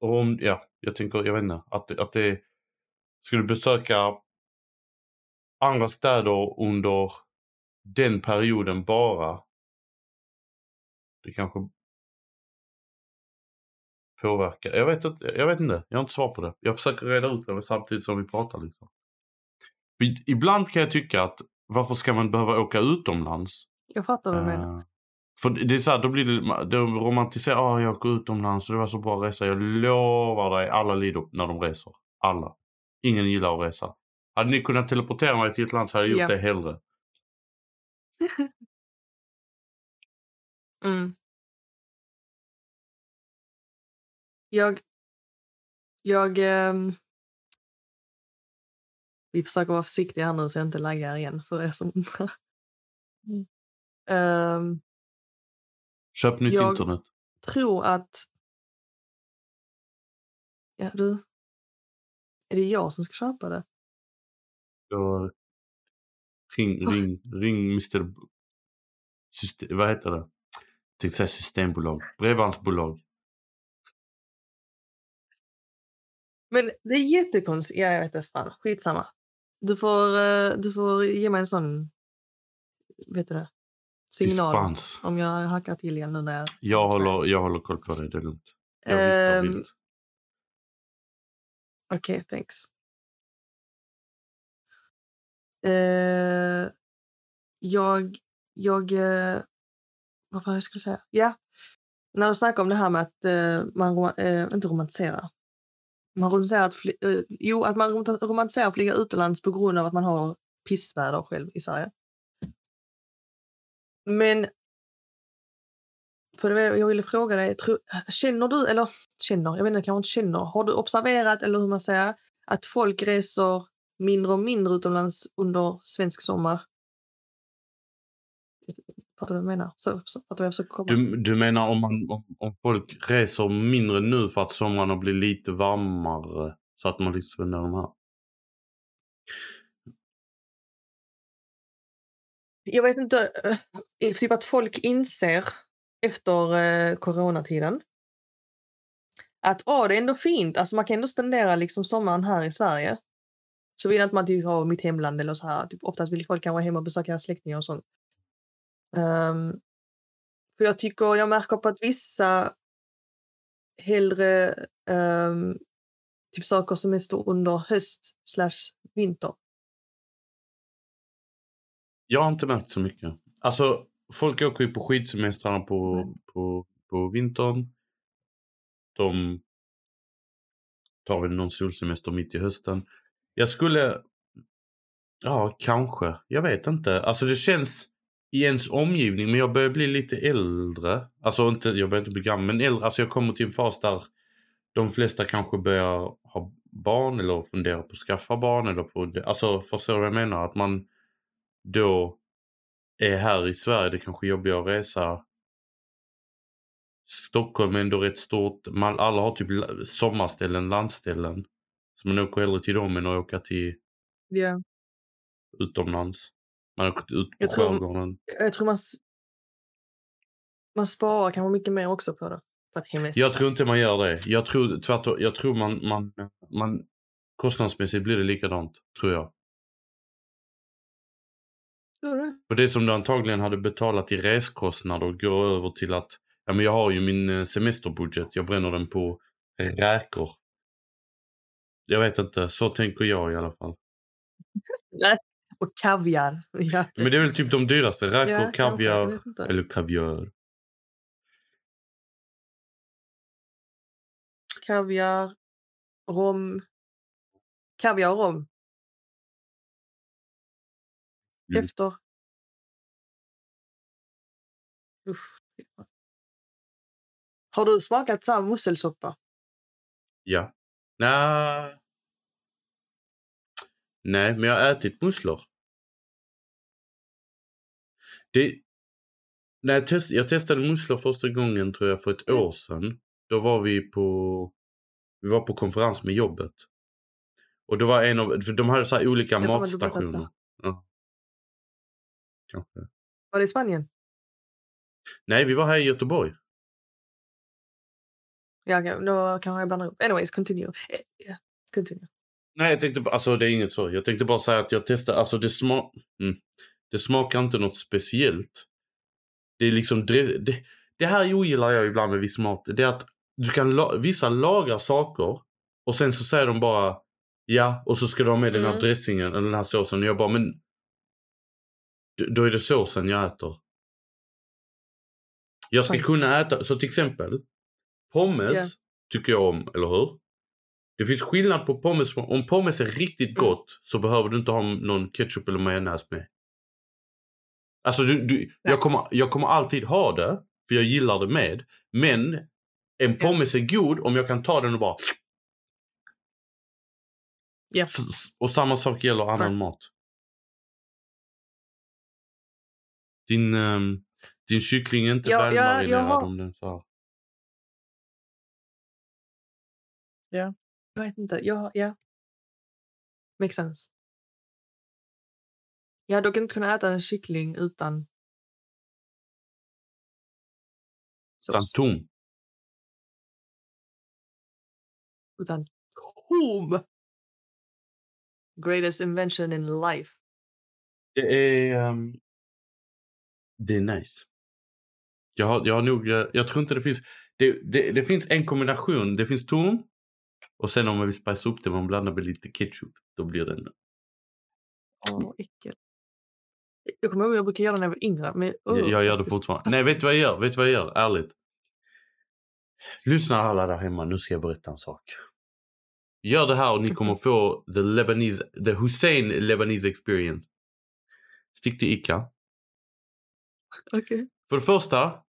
om, ja, jag tänker, jag vet inte, att, att det, ska du besöka andra städer under den perioden bara, det kanske påverkar. Jag vet, inte, jag vet inte, jag har inte svar på det. Jag försöker reda ut det samtidigt som vi pratar. Liksom. Ibland kan jag tycka att varför ska man behöva åka utomlands? Jag fattar vad du menar. Eh, för det är så här, då blir det, då romantiserar, ah, jag åker utomlands och det var så bra resa. Jag lovar dig, alla lider när de reser. Alla. Ingen gillar att resa. Hade ni kunnat teleportera mig till ett land så hade jag gjort Ja. det hellre. Mm. Jag... Jag... ehm, vi försöker vara försiktiga här nu så jag inte laggar igen för er som undrar. Mm. Ehm, Köp nytt Jag- internet. tror att... Ja, du. Är det jag som ska köpa det? Så ring, ring, ring Mr. System, vad heter det? Jag tänkte säga systembolag. Bredbandsbolag. Men det är jättekonstigt. Ja, jag vet inte. Fan, skitsamma. Du får, eh, du får ge mig en sån... Vet du det? Signal. Dispens. Om jag hackar till igen nu när jag... Jag håller, jag håller koll på det, det är lugnt. Jag vilt. Okej, thanks. Eh, jag... Jag... Eh, vad fan jag skulle säga? Ja. När du snackar om det här med att eh, man inte romantiserar. Man romantiserar att, fly- eh, jo, att man romantiserar att flyga utomlands på grund av att man har pissväder själv i Sverige. Men för jag ville fråga dig, tro, känner du, eller känner, jag vet inte, kanske inte känner, har du observerat, eller hur man säger, att folk reser mindre och mindre utomlands under svensk sommar? Fattar du vad jag menar? Så, så, fattar du vad jag försöker komma? Du, du menar om, man, om, om folk reser mindre nu för att somrarna blir lite varmare så att man liksom spänner de här? Jag vet inte, eh, typ att folk inser efter eh, coronatiden att åh, det är ändå fint, alltså man kan ändå spendera liksom sommaren här i Sverige. Såvida att man typ har mitt hemland eller så här. Typ, oftast vill folk kanske vara hemma och besöka släktingar och sånt. Ehm, för jag tycker jag märker på att vissa hellre um, typ saker som är står under höst slash vinter. Jag har inte märkt så mycket. Alltså, folk åker ju på skidsemestrarna på, på, på vintern. De tar väl någon solsemester mitt i hösten. Jag skulle... Ja, kanske. Jag vet inte. Alltså det känns i ens omgivning, men jag börjar bli lite äldre. Alltså inte, jag börjar inte bli gammal, men äldre. Alltså jag kommer till en fas där de flesta kanske börjar ha barn eller fundera på att skaffa barn eller på... Alltså förstår du vad jag menar? Att man då är här i Sverige, det kanske är jobbigare att resa. Stockholm är ändå rätt stort. Man, alla har typ sommarställen, landställen. Så man åker hellre till dem än att åka till Ja. utomlands. Man har åkt ut på Jag tror-. Jag tror man, man sparar kanske mycket mer också på det. För att hemvista. Jag tror inte man gör det. Jag tror tvärtom. Jag tror man, man, man kostnadsmässigt blir det likadant. Tror jag. Tror du? Och det som du antagligen hade betalat i reskostnader går över till att ja, men jag har ju min eh, semesterbudget. Jag bränner den på räkor. Jag vet inte. Så tänker jag i alla fall. Nej. Och kaviar. Men det är väl typ de dyraste. Räkor, Ja, kaviar. Eller kaviar. Kaviar, rom. Kaviar och rom. Mm. Efter. Usch. Har du smakat så här musselsoppa? Ja. Nej. Nej, men jag har ätit musslor. Det... När jag, test... jag testade musslor första gången tror jag för ett Mm. år sedan. Då var vi på... Vi var på konferens med jobbet. Och då var en av... För de hade så här olika matstationer. Ja. Kanske. Var det i Spanien? Nej, vi var här i Göteborg. Ja, då kanske jag blandar ihop. Anyways, continue. Eh, continue. Nej, jag tänkte alltså det är inget så. Jag tänkte bara säga att jag testade, alltså det, sma mm. det smakar inte något speciellt. Det är liksom, det, det, det här ogillar jag ibland med viss mat. Det är att du kan, la vissa lagar saker och sen så säger de bara ja och så ska du ha med den här Mm. dressingen eller den här såsen och jag bara men då är det såsen jag äter. Jag ska kunna äta, så till exempel pommes Ja. tycker jag om, eller hur? Det finns skillnad på pommes. Om pommes är riktigt Mm. gott så behöver du inte ha någon ketchup eller majonnäs med. Alltså du, du, jag, kommer, jag kommer alltid ha det, för jag gillar det med. Men en pommes är god om jag kan ta den och bara... Ja. Och samma sak gäller annan mat. Din, ehm, din kyckling är inte Ja, ja, välmarinerad har- om den så här. Jag vet inte. Ja, ja. Makes sense. Jag hade dock inte kunnat äta en kyckling utan Utan sås. tom. Utan tom. Greatest invention in life. Det är... ehm, det är nice. Jag har, jag har nog... eh, Jag tror inte det finns... Det, det, det finns en kombination. Det finns tom. Och sen om man vill spice upp det, man blandar med lite ketchup. Då blir den... Åh, äckel. Jag kommer ihåg jag brukade göra det när jag var yngre. Men, åh, jag, jag gör det fortfarande. Nej, vet du vad jag gör? Vet du vad jag gör? Ärligt. Lyssna alla där hemma. Nu ska jag berätta en sak. Gör det här och ni kommer få the Lebanese... The Hussein Lebanese experience. Stick till Ica. Okej. För det första,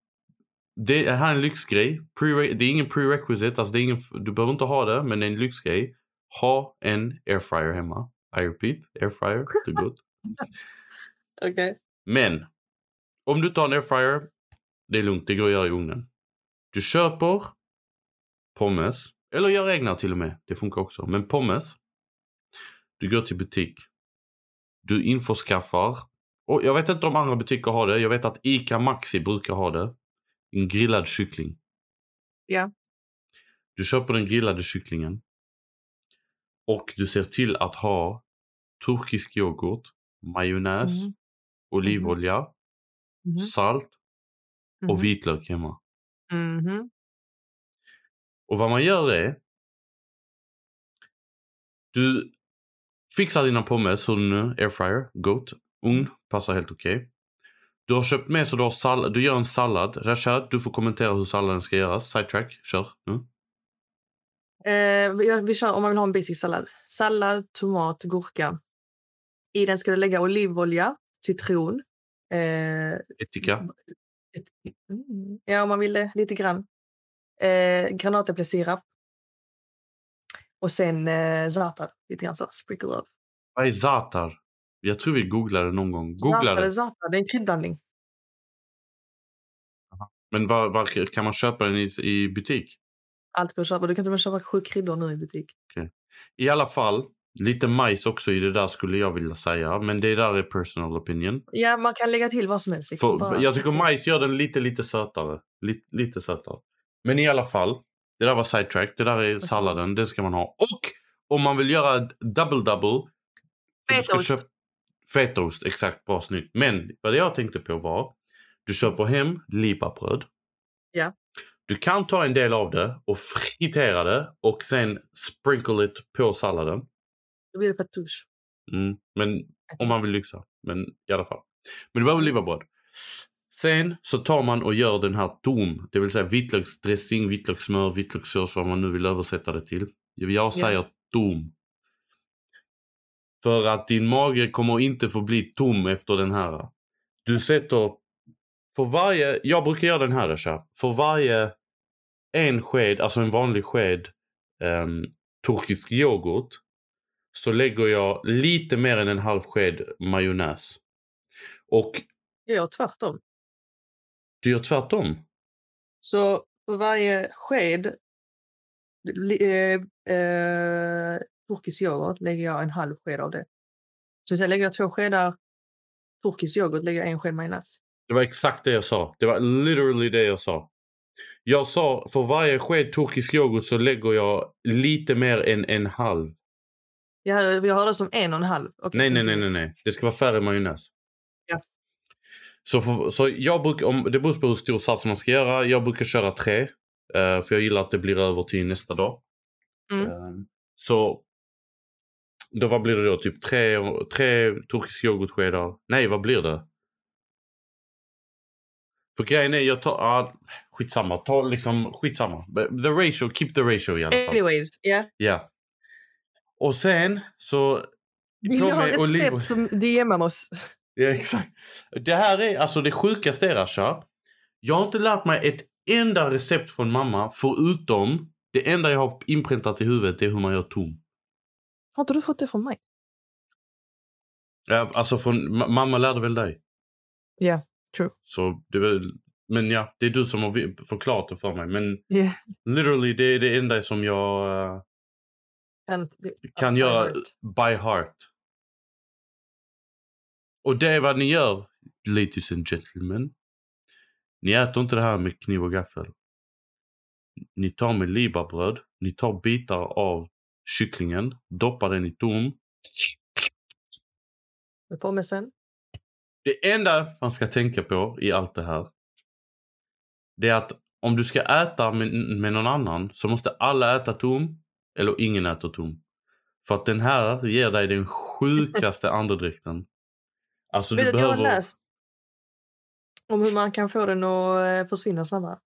det är här en lyxgrej. Pre det är ingen prerequisite, alltså det är ingen, du behöver inte ha det, men det är en lyxgrej. Ha en airfryer hemma. I repeat, airfryer, det är gott. Okej. Men, om du har en airfryer, det är lugnt, det går att göra i ugnen. Du köper pommes, eller gör egna till och med, det funkar också. Men pommes, du går till butik. Du införskaffar, och jag vet inte om andra butiker har det, jag vet att ICA Maxi brukar ha det. En grillad kyckling. Ja. Du köper den grillade kycklingen. Och du ser till att ha turkisk yoghurt, majonnäs, Mhm. olivolja, Mhm. salt Mhm. och vitlök hemma. Mhm. Och vad man gör är. Du fixar dina pommes, hur du nu, airfryer, gott. Ugn, passar helt okej. Du har köpt med så du har sallad, du gör en sallad. Rashad, du får kommentera hur salladen ska göras. Sidetrack, kör nu. Eh, vi, vi kör om man vill ha en basic sallad. Sallad, tomat, gurka. I den ska du lägga olivolja, citron. Eh, Etika. ett, mm, ja, om man vill det. Lite grann. Eh, granatäpplesirap. Och sen eh, za'atar. Lite grann så. Sprinkle of. Vad är zatar? Jag tror vi googlade någon gång. Googla Za'atar eller det. är en kryddblandning. Men var, var, kan man köpa den i, i butik? Allt går att köpa. Du kan till och med köpa sju kryddor nu i butik. I alla fall, lite majs också i det där skulle jag vilja säga. Men det där är personal opinion. Ja, man kan lägga till vad som helst. Liksom, För, jag tycker majs gör den lite, lite sötare. Lite, lite sötare. Men i alla fall, det där var sidetrack. Det där är salladen. Den ska man ha. Och om man vill göra double-double. Fetaost. Fetaost, exakt. Bra, snyggt. Men vad jag tänkte på var, du köper hem lipabröd. Ja. Du kan ta en del av det och fritera det och sen sprinkle it på salladen. Då blir det patouche. Mm. Men om man vill lyxa. Men i alla fall. Men du behöver livabröd. Sen så tar man och gör den här tom. Det vill säga vitlöksdressing, vitlökssmör, vitlökssås, vad man nu vill översätta det till. Jag säger tom. För att din mage kommer inte få bli tom efter den här. Du sätter, för varje, jag brukar göra den här Asha. För varje en sked, alltså en vanlig sked um, turkisk yoghurt. Så lägger jag lite mer än en halv sked majonnäs. Och Jag gör tvärtom. du gör tvärtom. Så för varje sked eh, eh, turkisk yoghurt lägger jag en halv sked av det. Så sen lägger jag två skedar turkisk yoghurt lägger jag en sked majonnäs. Det var exakt det jag sa. Det var literally det jag sa. Jag sa för varje sked turkisk yoghurt så lägger jag lite mer än en halv. Jag, jag hörde som en och en halv. Okej, Nej, nej, nej, nej, nej. Det ska vara färre majonnäs. Ja. Så, för, så jag brukar, om, det beror på hur stor sats man ska göra. Jag brukar köra tre. eh, för jag gillar att det blir över till nästa dag. Mm. Eh, så då vad blir det då? Typ tre, tre turkisk yoghurtskedar. Nej, vad blir det? För grejen är, jag tar... Ah, skitsamma. Ta liksom, skitsamma. The ratio, keep the ratio i alla fall. Anyways, ja. Ja. Och sen så... Vill du ha recept oliv- som DMar oss? Ja, exakt. Det här är alltså det sjukaste är Asha. Jag har inte lärt mig ett enda recept från mamma förutom det enda jag har inpräntat i huvudet är hur man gör tom. Har inte du fått det från mig? Ja, Alltså från, ma- mamma lärde väl dig? Ja, true. Så det är väl, men ja, det är du som har förklarat det för mig. Men Yeah. literally det är det enda som jag eh, Kan, kan Ja, göra by heart. by heart. Och det är vad ni gör, ladies and gentlemen. Ni äter inte det här med kniv och gaffel. Ni tar med libabröd, ni tar bitar av kycklingen, doppar den i tom. Med pommesen. Det enda man ska tänka på i allt det här. Det är att om du ska äta med, med någon annan så måste alla äta tom eller ingen äter tom. För att den här ger dig den sjukaste andedräkten. Alltså Vet du att jag har behöver... läst om hur man kan få den att eh, försvinna snabbare?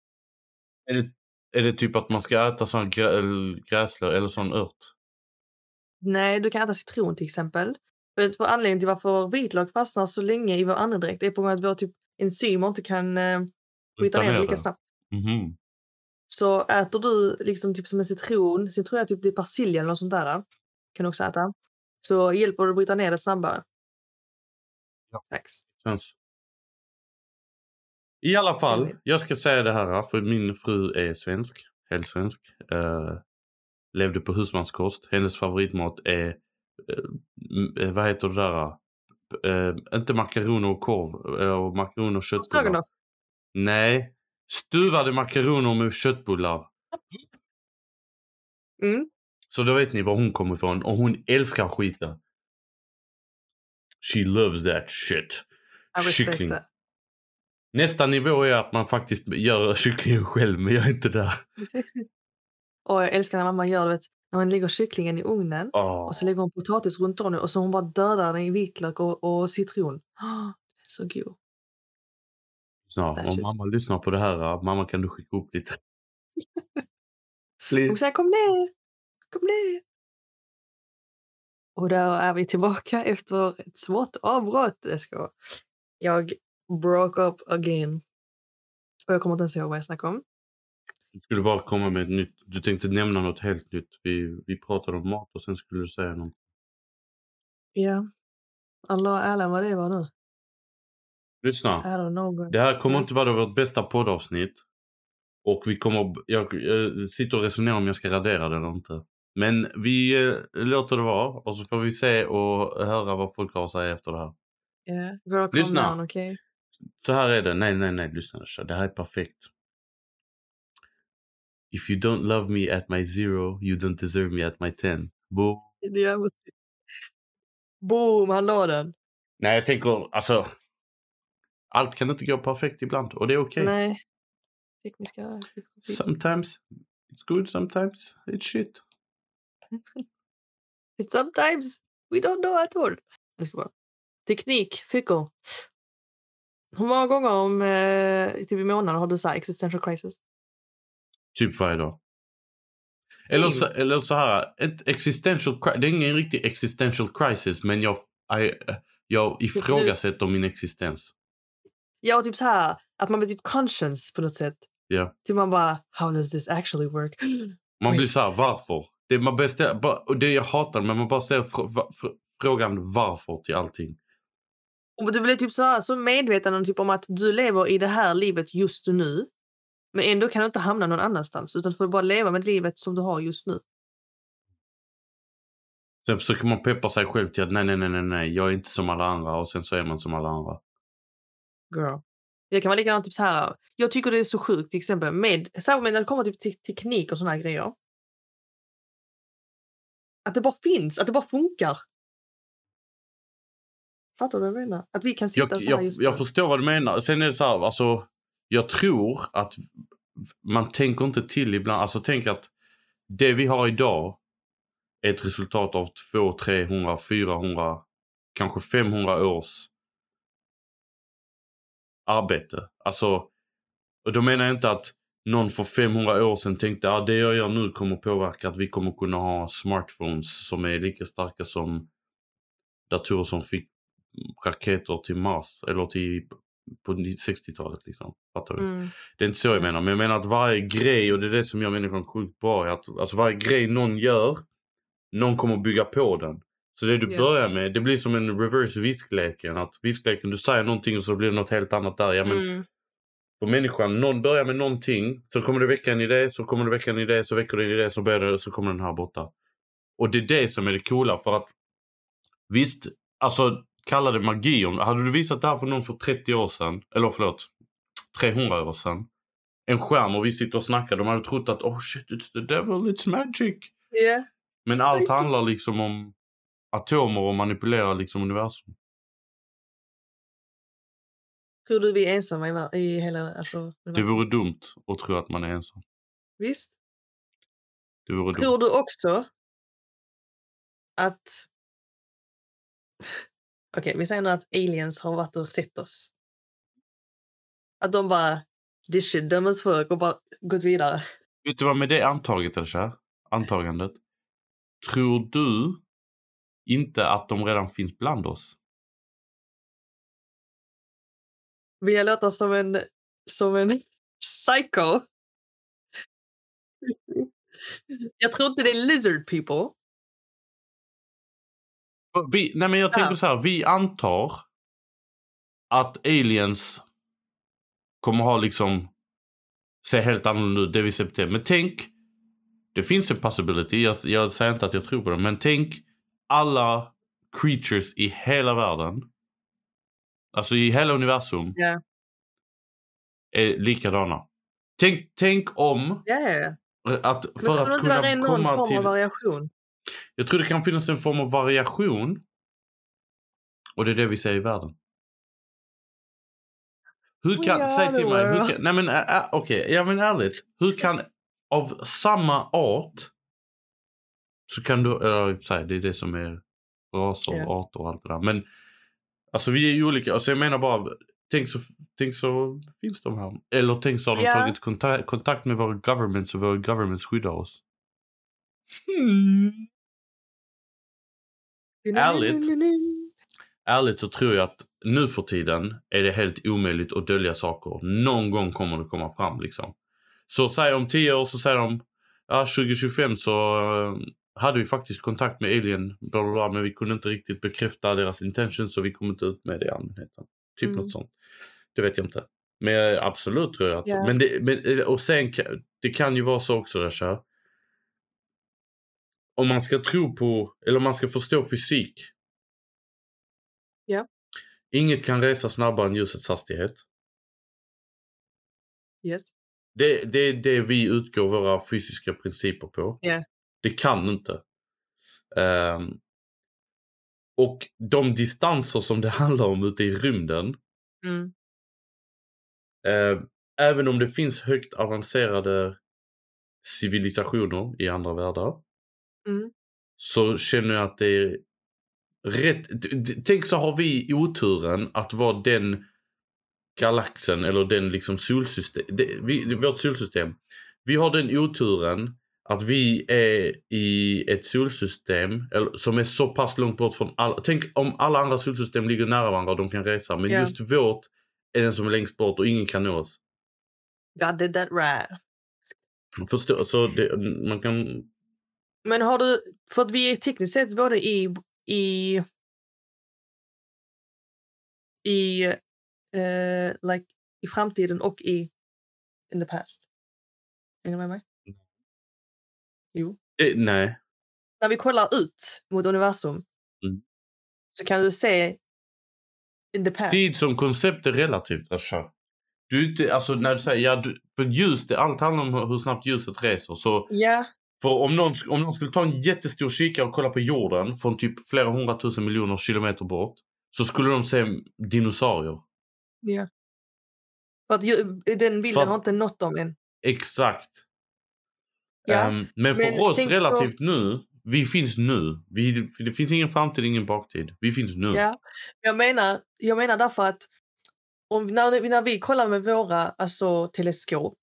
Är det, är det typ att man ska äta sån grä, eller gräslö eller sån ört? Nej, du kan äta citron till exempel. För, för anledningen till varför vitlök fastnar så länge i vår andedräkt är på grund av att våra typ, enzymer inte kan eh, bryta ner det lika snabbt. Mhm. Så äter du liksom typ som en citron, sen tror jag typ det är persilja eller något sånt där. Kan du också äta. Så hjälper det att bryta ner det snabbare. Ja. Tax. Sens. I alla fall, jag ska säga det här för min fru är svensk. Helt svensk. Eh, levde på husmanskost. Hennes favoritmat är, eh, vad heter det där? Eh, inte makaroner och korv. Och makaroner och köttbullar. Nej. Stuvade makaroner med köttbullar. Mm. Så då vet ni var hon kommer ifrån. Och hon älskar skiten. She loves that shit. Kyckling. that. Nästa nivå är att man faktiskt gör kycklingen själv, men jag är inte där. Och jag älskar när mamma gör det, när hon lägger kycklingen i ugnen Åh. och så lägger hon potatis runt om och så hon bara dödar den i vitlök och, och citron. Oh, så god. Snart, om just- mamma lyssnar på det här, mamma kan du skicka upp lite? Hon säger kom ner, kom ner. Och där är vi tillbaka efter ett svårt avbrott. Jag, ska. jag broke up again. Och jag kommer inte ens ihåg vad jag snackade om. Du skulle bara komma med ett nytt, du tänkte nämna något helt nytt. Vi, vi pratade om mat och sen skulle du säga något. Ja. Allah ärlig vad det var nu. Lyssna, det här kommer inte vara vårt bästa poddavsnitt. Och vi kommer, jag, jag sitter och resonerar om jag ska radera det eller inte. Men vi eh, låter det vara och så får vi se och höra vad folk har att säga efter det här. Yeah. Girl, Lyssna. down, okej? Så här är det. Nej, nej, nej. Lyssna. Det här är perfekt. If you don't love me at my zero, you don't deserve me at my ten. Boom. Boom, han la den. Nej, jag tänker alltså. Allt kan inte gå perfekt ibland och det är okej. Nej. Tekniska... Sometimes it's good, sometimes it's shit. Sometimes we don't know at all. Teknik, Fico. Hur många gånger om eh, typ i månaden har du så här existential crisis? Typ varje dag. Eller så, eller så här, ett existential det är ingen riktig existential crisis men jag, I, jag ifrågasätter min existens. Ja, och typ så här att man blir typ conscious på något sätt. Ja. Typ man bara, how does this actually work? Man blir så här, varför? Det, man bara ställer, bara, och det jag hatar men man bara ställer fr- fr- frågan varför till allting. Och du blir typ så, här, så medveten om, typ om att du lever i det här livet just nu. Men ändå kan du inte hamna någon annanstans utan du får bara leva med livet som du har just nu. Sen försöker man peppa sig själv till att nej, nej, nej, nej, nej, jag är inte som alla andra och sen så är man som alla andra. Girl. Det kan vara likadant typ så här. Jag tycker det är så sjukt till exempel med, särskilt när det kommer typ till teknik och såna här grejer. Att det bara finns, att det bara funkar. Fattar du vad jag menar? Att vi kan sitta Jag, så här jag, just jag nu. förstår vad du menar. Sen är det så här, alltså, jag tror att man tänker inte till ibland. Alltså tänk att det vi har idag är ett resultat av 200, 300, 400, kanske 500 års arbete. Alltså, och då menar jag inte att någon för 500 år sedan tänkte att ah, det jag gör nu kommer påverka att vi kommer kunna ha smartphones som är lika starka som datorer som fick raketer till Mars eller till på 60-talet liksom. Fattar du? Mm. Det är inte så jag Ja. menar. Men jag menar att varje grej, och det är det som gör människan sjukt bra, är att alltså varje grej någon gör, någon kommer bygga på den. Så det du Ja. börjar med, det blir som en reverse viskleken. Att viskleken, du säger någonting och så blir det något helt annat där. Ja, men Mm. för människan, någon börjar med någonting, så kommer det väcka en idé, så kommer det väcka en idé, så väcker det en idé, så börjar det, så kommer den här borta. Och det är det som är det coola för att visst, alltså kalla det magi. om- Hade du visat det här för någon för 30 år sedan, eller förlåt, 300 år sedan. En skärm och vi sitter och snackar, de hade trott att oh shit it's the devil, it's magic. Yeah. Men allt handlar liksom om atomer och manipulera liksom universum. Tror du vi är ensamma i, i hela... Alltså, Det vore dumt att tro att man är ensam. Visst? Det vore dumt. Tror du också att... Okej, vi säger nu att aliens har varit och sett oss. Att de bara... Shit dumb as fuck och bara gått vidare. Vet du vad med det antaget kär? Antagandet. Tror du inte att de redan finns bland oss? Vill jag låta som en, som en psycho? jag tror inte det är lizard people. Vi, nej men jag tänker Ja. så här, vi antar att aliens kommer ha liksom se helt annorlunda ut, det vi ser på TV. Men tänk, det finns en possibility, jag, jag säger inte att jag tror på det, men tänk alla creatures i hela världen, alltså i hela universum, Ja. är likadana. Tänk, tänk om ja. att för att inte det är kunna någon komma form till... av variation? Jag tror det kan finnas en form av variation. Och det är det vi ser i världen. Hur kan, säg till mig, hur kan, nej men ä, ä, okej, ja men ärligt. Hur kan, av samma art, så kan du, äh, säg, det är det som är raser, Ja. arter och allt det där. Men, alltså vi är ju olika, alltså jag menar bara, tänk så, tänk så finns de här. Eller tänk så har de Ja. tagit kontakt, kontakt med våra governments och våra governments skyddar oss. Hmm. Ärligt. ärligt så tror jag att nu för tiden är det helt omöjligt att dölja saker. Någon gång kommer det komma fram liksom. Så säger om 10 år så säger de, ja 2025 så eh, hade vi faktiskt kontakt med alien, bla bla bla, men vi kunde inte riktigt bekräfta deras intentions så vi kom inte ut med det i allmänheten. Typ Mm. något sånt. Det vet jag inte. Men absolut tror jag att, Ja. men, det, men och sen det kan ju vara så också Rasha. Om man ska tro på, eller om man ska förstå fysik. Ja. Inget kan resa snabbare än ljusets hastighet. Yes. Det, det är det vi utgår våra fysiska principer på. Ja. Det kan inte. Ehm, och de distanser som det handlar om ute i rymden. Mm. eh, även om det finns högt avancerade civilisationer i andra världar. Mm. Så känner jag att det är rätt. Tänk så har vi oturen att vara den galaxen eller den liksom solsystem, det, vi, vårt solsystem. Vi har den oturen att vi är i ett solsystem eller, som är så pass långt bort från alla. Tänk om alla andra solsystem ligger nära varandra och de kan resa. Men Ja. just vårt är den som är längst bort och ingen kan nå oss. God did that right. Förstå, så det, man kan... Men har du, för att vi är tekniskt sett både i, i, i, eh, like, i framtiden och i in the past. Hänger du med mig? Jo. Det, nej. När vi kollar ut mot universum Mm. så kan du se in the past. Tid som koncept är relativt. Alltså. Du, inte- alltså när du säger, ja, du, för ljus, det, allt handlar om hur- snabbt ljuset reser. Så Ja, För om någon, om någon skulle ta en jättestor kikare och kolla på jorden från typ flera hundratusen miljoner kilometer bort. Så skulle de se dinosaurier. ja. För att den bilden För har inte nått dem än. Exakt. Ja, Ehm, men för men oss tänk så- relativt nu, vi finns nu. Vi, det finns ingen framtid, ingen baktid. Vi finns nu. Ja, jag menar, jag menar därför att om, när, när vi kollar med våra alltså, teleskop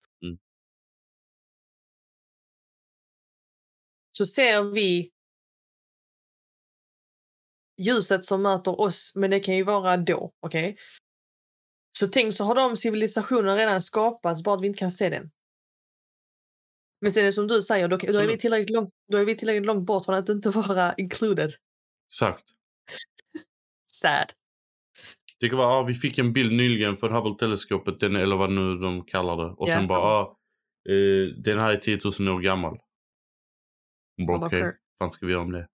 så ser vi ljuset som möter oss, men det kan ju vara då. okej? Så tänk så har de civilisationer redan skapats, bara att vi inte kan se den. Men sen är det som du säger, då, då, är, vi tillräckligt långt, då är vi tillräckligt långt bort från att inte vara included. Exakt. Sad. Det kan vara, ah, vi fick en bild nyligen från Hubble-teleskopet, eller vad nu de kallar det. Och Ja, sen bara, ah, eh, den här är 10 000 år gammal. Okej, "Per." vad fan ska vi göra om det?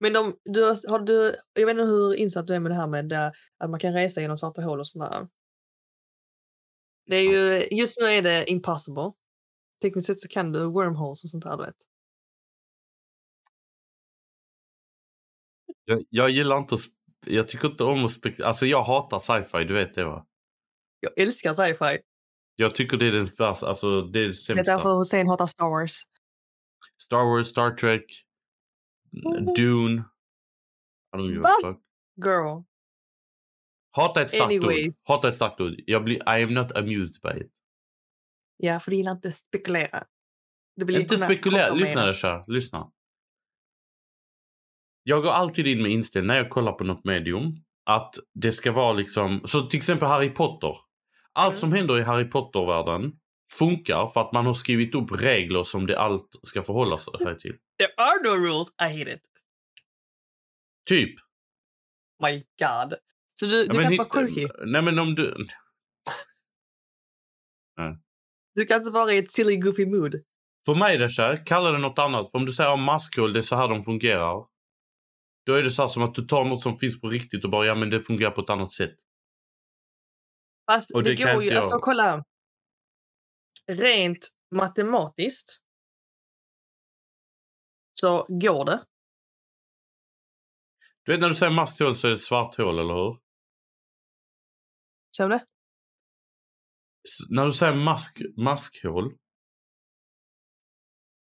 Men de, du, har- du, jag vet inte hur insatt du är med det här med eh, att man kan resa genom svarta hål och sådär. Det är ju, just nu är det impossible. Tekniskt sett så kan du wormholes och sånt där, du vet. Jag, jag gillar inte att jag tycker inte om att spek- Alltså jag hatar sci-fi, du vet det va? Jag älskar sci-fi. Jag tycker det är den värsta, alltså det är det Det är sämsta. därför Hussein hatar Star Wars. Star Wars, Star Trek, Mm. Dune. I don't give a fuck. Girl. Hata ett starkt Anyways. ord. Hata ett starkt ord. Jag blir, I am not amused by it. Ja, för du gillar inte spekulera. Du blir Inte spekulera, lyssna kör, lyssna. Jag går alltid in med inställning när jag kollar på något medium. Att det ska vara liksom, så till exempel Harry Potter. Allt Mm. som händer i Harry Potter-världen funkar för att man har skrivit upp regler som det allt ska förhålla sig till. There are no rules, I hate it. Typ. My god. Så du, Ja, du kan vara quirky. Nej men om du... Du kan inte vara i ett silly goofy mood. För mig det kär, kalla det något annat. För om du säger om maskhål, det är så här de fungerar. Då är det så här som att du tar något som finns på riktigt och bara, ja men det fungerar på ett annat sätt. Fast Och det, det går ju, jag. alltså kolla. Rent matematiskt så går det. Du vet när du säger maskhål så är det svart hål, eller hur? Du det? S- när du säger mask, maskhål.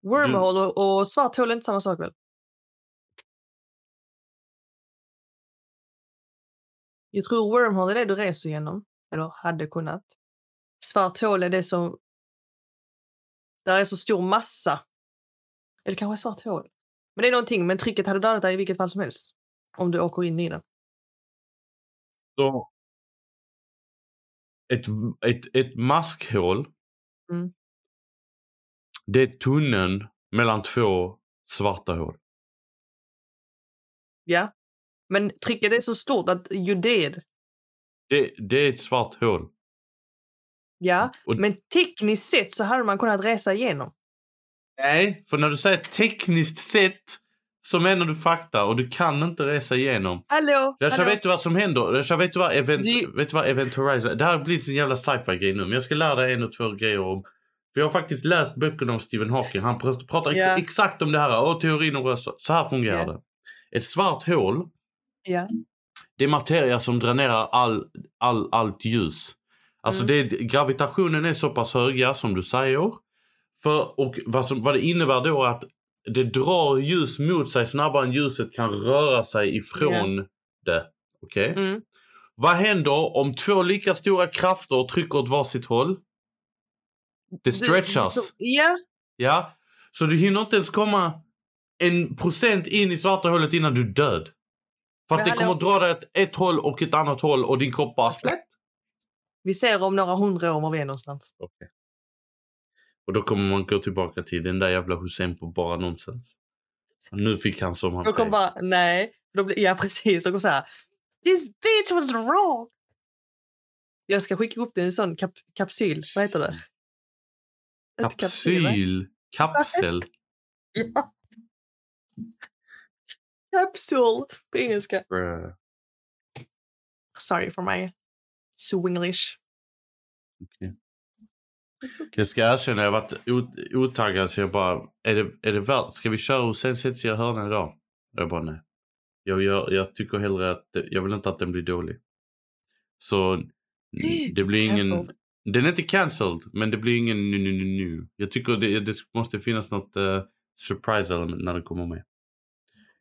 Wormhole och, och svart hål är inte samma sak väl? Jag tror wormhole är det du reser igenom. Eller hade kunnat. Svart hål är det som... Där är så stor massa. Eller kanske svart hål. Men det är någonting, men trycket hade dödat dig i vilket fall som helst. Om du åker in i den. Så ett, ett, ett maskhål. Mm. Det är tunneln mellan två svarta hål. Ja. Men trycket är så stort att you did. Det, det är ett svart hål. Ja, Och- men tekniskt sett så hade man kunnat resa igenom. Nej, för när du säger tekniskt sett så menar du fakta och du kan inte resa igenom. Hallå! Rasha, vet du vad som händer? Rasha, vet du vad Event, Det- vet du vad event Horizon... Det här blir en jävla sci-fi grej nu, men jag ska lära dig en och två grejer om... För jag har faktiskt läst böckerna om Stephen Hawking. Han pr- pratar ex- exakt om det här. Och teorin om röster. Så här fungerar Ja. det. Ett svart hål, Ja. det är materia som dränerar all, all, allt ljus. Alltså Mm. det, gravitationen är så pass höga som du säger. För, och vad, som, vad det innebär då är att det drar ljus mot sig snabbare än ljuset kan röra sig ifrån det. Okej? Mm. Vad händer om två lika stora krafter trycker åt varsitt håll? Det stretchas. Ja. Ja? Så du hinner inte ens komma en procent in i svarta hålet innan du är död. För att Men det hallå? kommer att dra dig åt ett håll och ett annat håll och din kropp bara splätt. Vi ser om några hundra år var vi är någonstans. Okej. Och då kommer man gå tillbaka till den där jävla Hussein på bara nonsens. Nu fick han som han kommer bara, nej. Då blir, ja precis, och går så här. This bitch was wrong. Jag ska skicka upp det i en sån kap, kapsyl. Vad heter det? Kapsyl? Kapsyl. Kapsel. Ja. Kapsul på engelska. Bruh. Sorry for my swinglish. It's okay. Jag ska erkänna, jag har varit otaggad så jag bara, är det, är det värt, ska vi köra och sen sätts jag hörnan idag? Jag bara nej. Jag, jag, jag tycker hellre att, jag vill inte att den blir dålig. Så det blir ingen, den är inte cancelled men det blir ingen nu, nu, nu, nu. Jag tycker det, det måste finnas något uh, surprise element när den kommer med.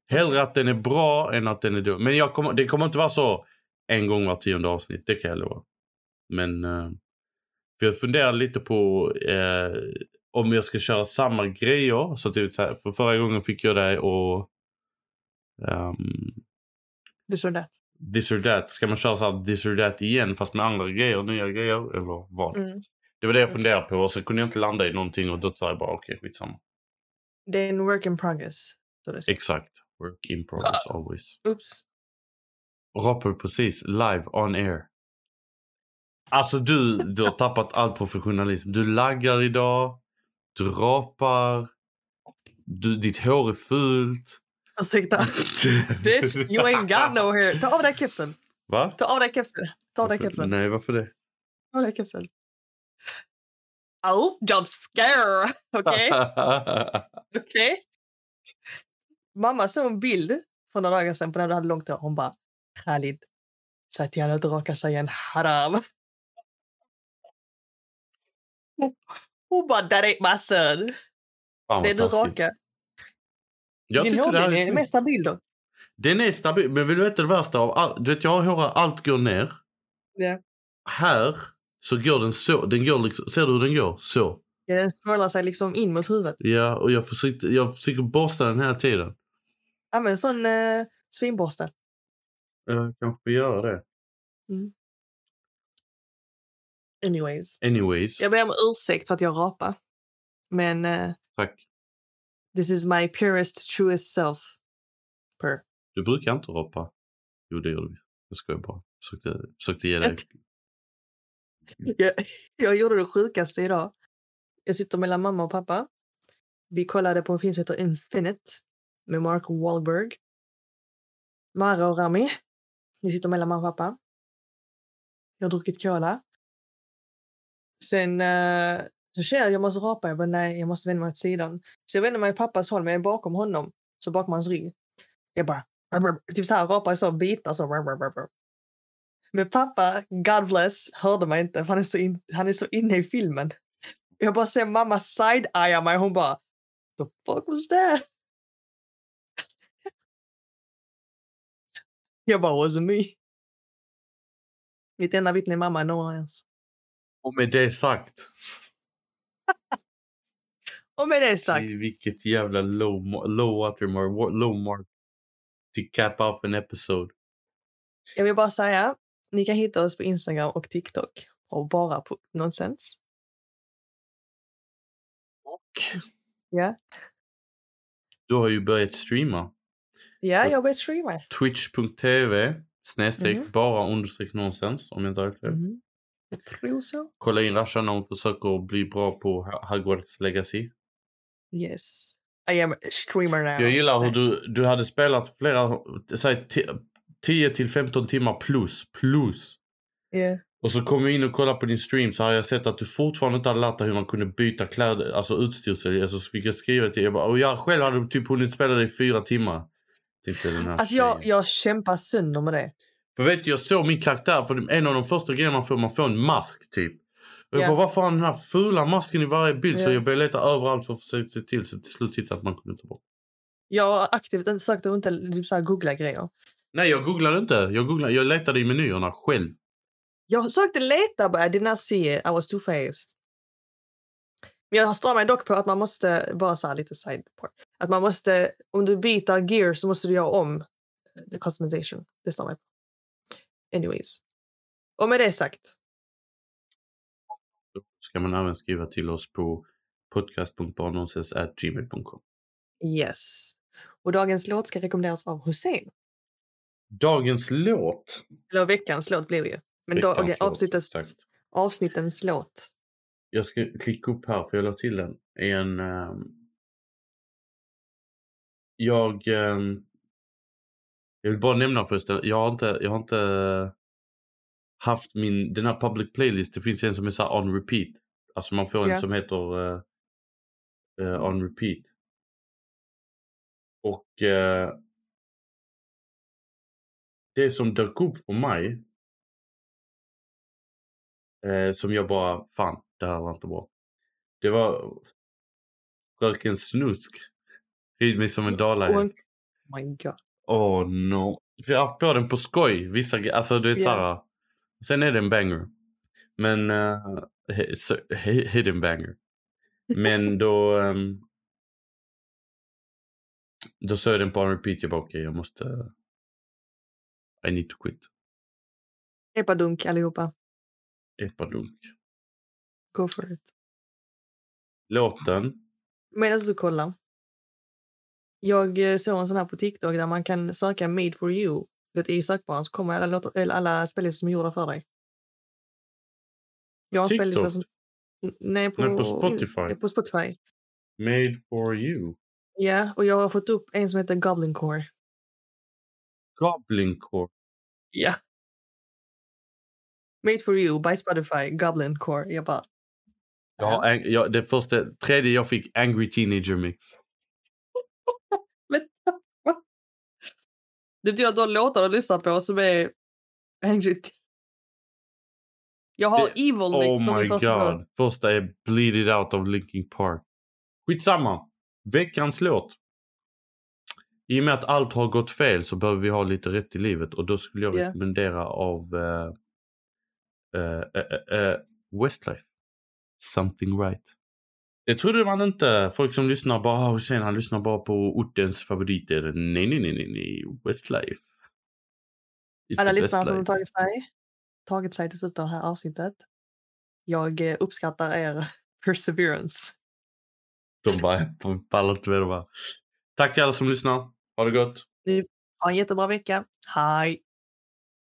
Hellre att den är bra än att den är dålig. Men jag kommer, det kommer inte vara så en gång var tionde avsnitt, det kan jag lova. Men eh, för jag funderar lite på eh, om jag ska köra samma grejer. Så typ för förra gången fick jag det och um, This or that. this or that. Ska man köra så här this or that igen fast med andra grejer, nya grejer eller vad? Mm. Det var det jag funderade på och så kunde jag inte landa i någonting och då sa jag bara okej skitsamma. Det är en work in progress. Exakt. Work in progress always. Oops. Rapper precis live on air. Alltså du, du har tappat all professionalism. Du laggar idag. Du rapar. Du, ditt hår är fult. Ursäkta. Bitch, you ain't got no hair. Ta av dig kepsen. Va? Ta av dig kepsen. Ta av dig kepsen. Nej, varför det? Ta av dig kepsen. Oh, jump scare! Okej? Okej? Mamma såg en bild för några dagar sedan på när du hade långt hår. Hon bara Att raka sig en haram. Hon bara ain't my son. Fan, Det vad du rakar. Jag Din hårlinje är är snyggt. stabil då. Den är stabil. Men vill du veta det värsta av allt? Du vet, jag har hår, allt går ner. Ja. Här så går den så. Den går liksom, ser du hur den går? Så. Ja, den snurrar sig liksom in mot huvudet. Ja, och jag försökte, jag försöker borsta den hela tiden. Använd en sån eh, svinborste. Jag kanske får göra det. Anyways. Anyways. Jag ber om ursäkt för att jag rapar. Men eh, Tack. this is my purest, truest self. Per. Du brukar inte rapa. Jo, det gjorde vi. Jag skojar bara. Försökte, försökte ge dig... Jag, jag gjorde det sjukaste idag. Jag sitter mellan mamma och pappa. Vi kollade på en film som heter Infinite med Mark Wahlberg. Mara och Rami. Ni sitter mellan mamma och pappa. Jag har druckit cola. Sen eh, så ser jag att jag måste rapa. Jag bara nej, jag måste vända mig åt sidan. Så jag vänder mig åt pappas håll, men jag är bakom honom. Så bakom hans rygg. Jag bara typ så här rapar i så bitar så. Men pappa, God bless, hörde mig inte för han är så, in, han är så inne i filmen. Jag bara ser mamma side-eya mig hon bara The fuck was that? Jag bara wasn't me. Mitt enda vittne är mamma, no one else. Och med det sagt. Och med det sagt, Vilket jävla low, low watermark. wa- Low mark. To cap up an episode. jag vill bara säga, ni kan hitta oss på Instagram och TikTok och bara på nonsens. Och Ja, du har ju börjat streama. Ja jag börjar streama. Twitch.tv snedstreck Mhm. bara understreck nonsens om jag inte har rätt. Mhm. Jag tror så. Kolla in Rasha när hon försöker bli bra på Hogwarts Legacy. Yes. I am a screamer now. Jag gillar hur du, du hade spelat flera, säg 10 till 15 timmar plus, plus. Yeah. Och så kom jag in och kollade på din stream så har jag sett att du fortfarande inte hade lärt dig hur man kunde byta kläder, alltså utstyrsel. Alltså så fick jag skriva till dig. Och jag själv hade typ hunnit spela det i fyra timmar. Tänkte den här Alltså jag, jag kämpar sönder med det. För vet du, jag såg min karaktär, för en av de första grejerna man får, man får en mask typ. Och jag Ja. bara, varför har han den här fula masken i varje bild? Så Ja. jag började leta överallt för att försöka se till så till slut hittade att man kunde ta bort. Jag har aktivt inte sökt och inte typ så här googla grejer. Nej, jag googlade inte. Jag, googlade, jag letade i menyerna själv. Jag sökte leta but I did not see it. I was too fast. Men jag stör mig dock på att man måste, bara så här lite side part, att man måste, om du byter gear så måste du göra om the customization. Det stör mig på. Anyways. Och med det sagt, Då ska man även skriva till oss på podcast.barnonses.gmail.com. yes. Och dagens låt ska rekommenderas av Hussein. Dagens låt. Eller veckans låt blir det ju. Men Veckans låt, avsnittens låt. Jag ska klicka upp här för jag la till den. En... ehm, jag... ehm, jag vill bara nämna förresten. Jag har inte, jag har inte haft min, den här public playlist. Det finns en som är så on repeat. Alltså man får en som heter eh, eh, on repeat. Och eh, det som dök upp på mig eh, som jag bara, fan det här var inte bra. Det var Fröken Snusk. Rid mig som en dalahäst. oh my god. Oh, no. Jag har haft på den på skoj. Vissa alltså du vet Ja. såhär. Sen är det en banger. Men, uh, hidden banger. Men då, ehm, då såg jag den på en repeat. Jag bara okej jag måste, I need to quit. Epadunk allihopa. Epadunk. Go for it. Låten. Medan du kollar. Jag eh, såg en sån här på TikTok där man kan söka made for you. Det är i sökbaren så kommer alla, låtar, eller alla spellistor som är gjorda för dig. Jag har spellista som... Nej, på, Nej, på Spotify. ins- På Spotify. Made for you. Ja, och jag har fått upp en som heter Goblin Core. Goblin Core. Ja. Made for you by Spotify, Goblin Core. Jag bara... Ang- jag, det första, tredje jag fick Angry Teenager Mix. Men? Det betyder att du har låtar att lyssna på som är Angry Jag har Det- Evil Mix Oh som my min första låt. god. Första är Bleed It Out av Linkin Park. Skitsamma. Veckans låt. I och med att allt har gått fel så behöver vi ha lite rätt i livet och då skulle jag Ja. rekommendera av uh, Westlife. Something right. Det trodde man inte. Folk som lyssnar bara, ah, Hussein han lyssnar bara på ortens favoriter. Nej, nej, nej, nej, nej. Westlife. It's Alla lyssnare som har tagit sig, tagit sig till slutet av det här avsnittet. Jag eh, uppskattar er perseverance. De bara, pallar inte med det bara. Tack till alla som lyssnar. Ha det gott. Ha en jättebra vecka. Hej!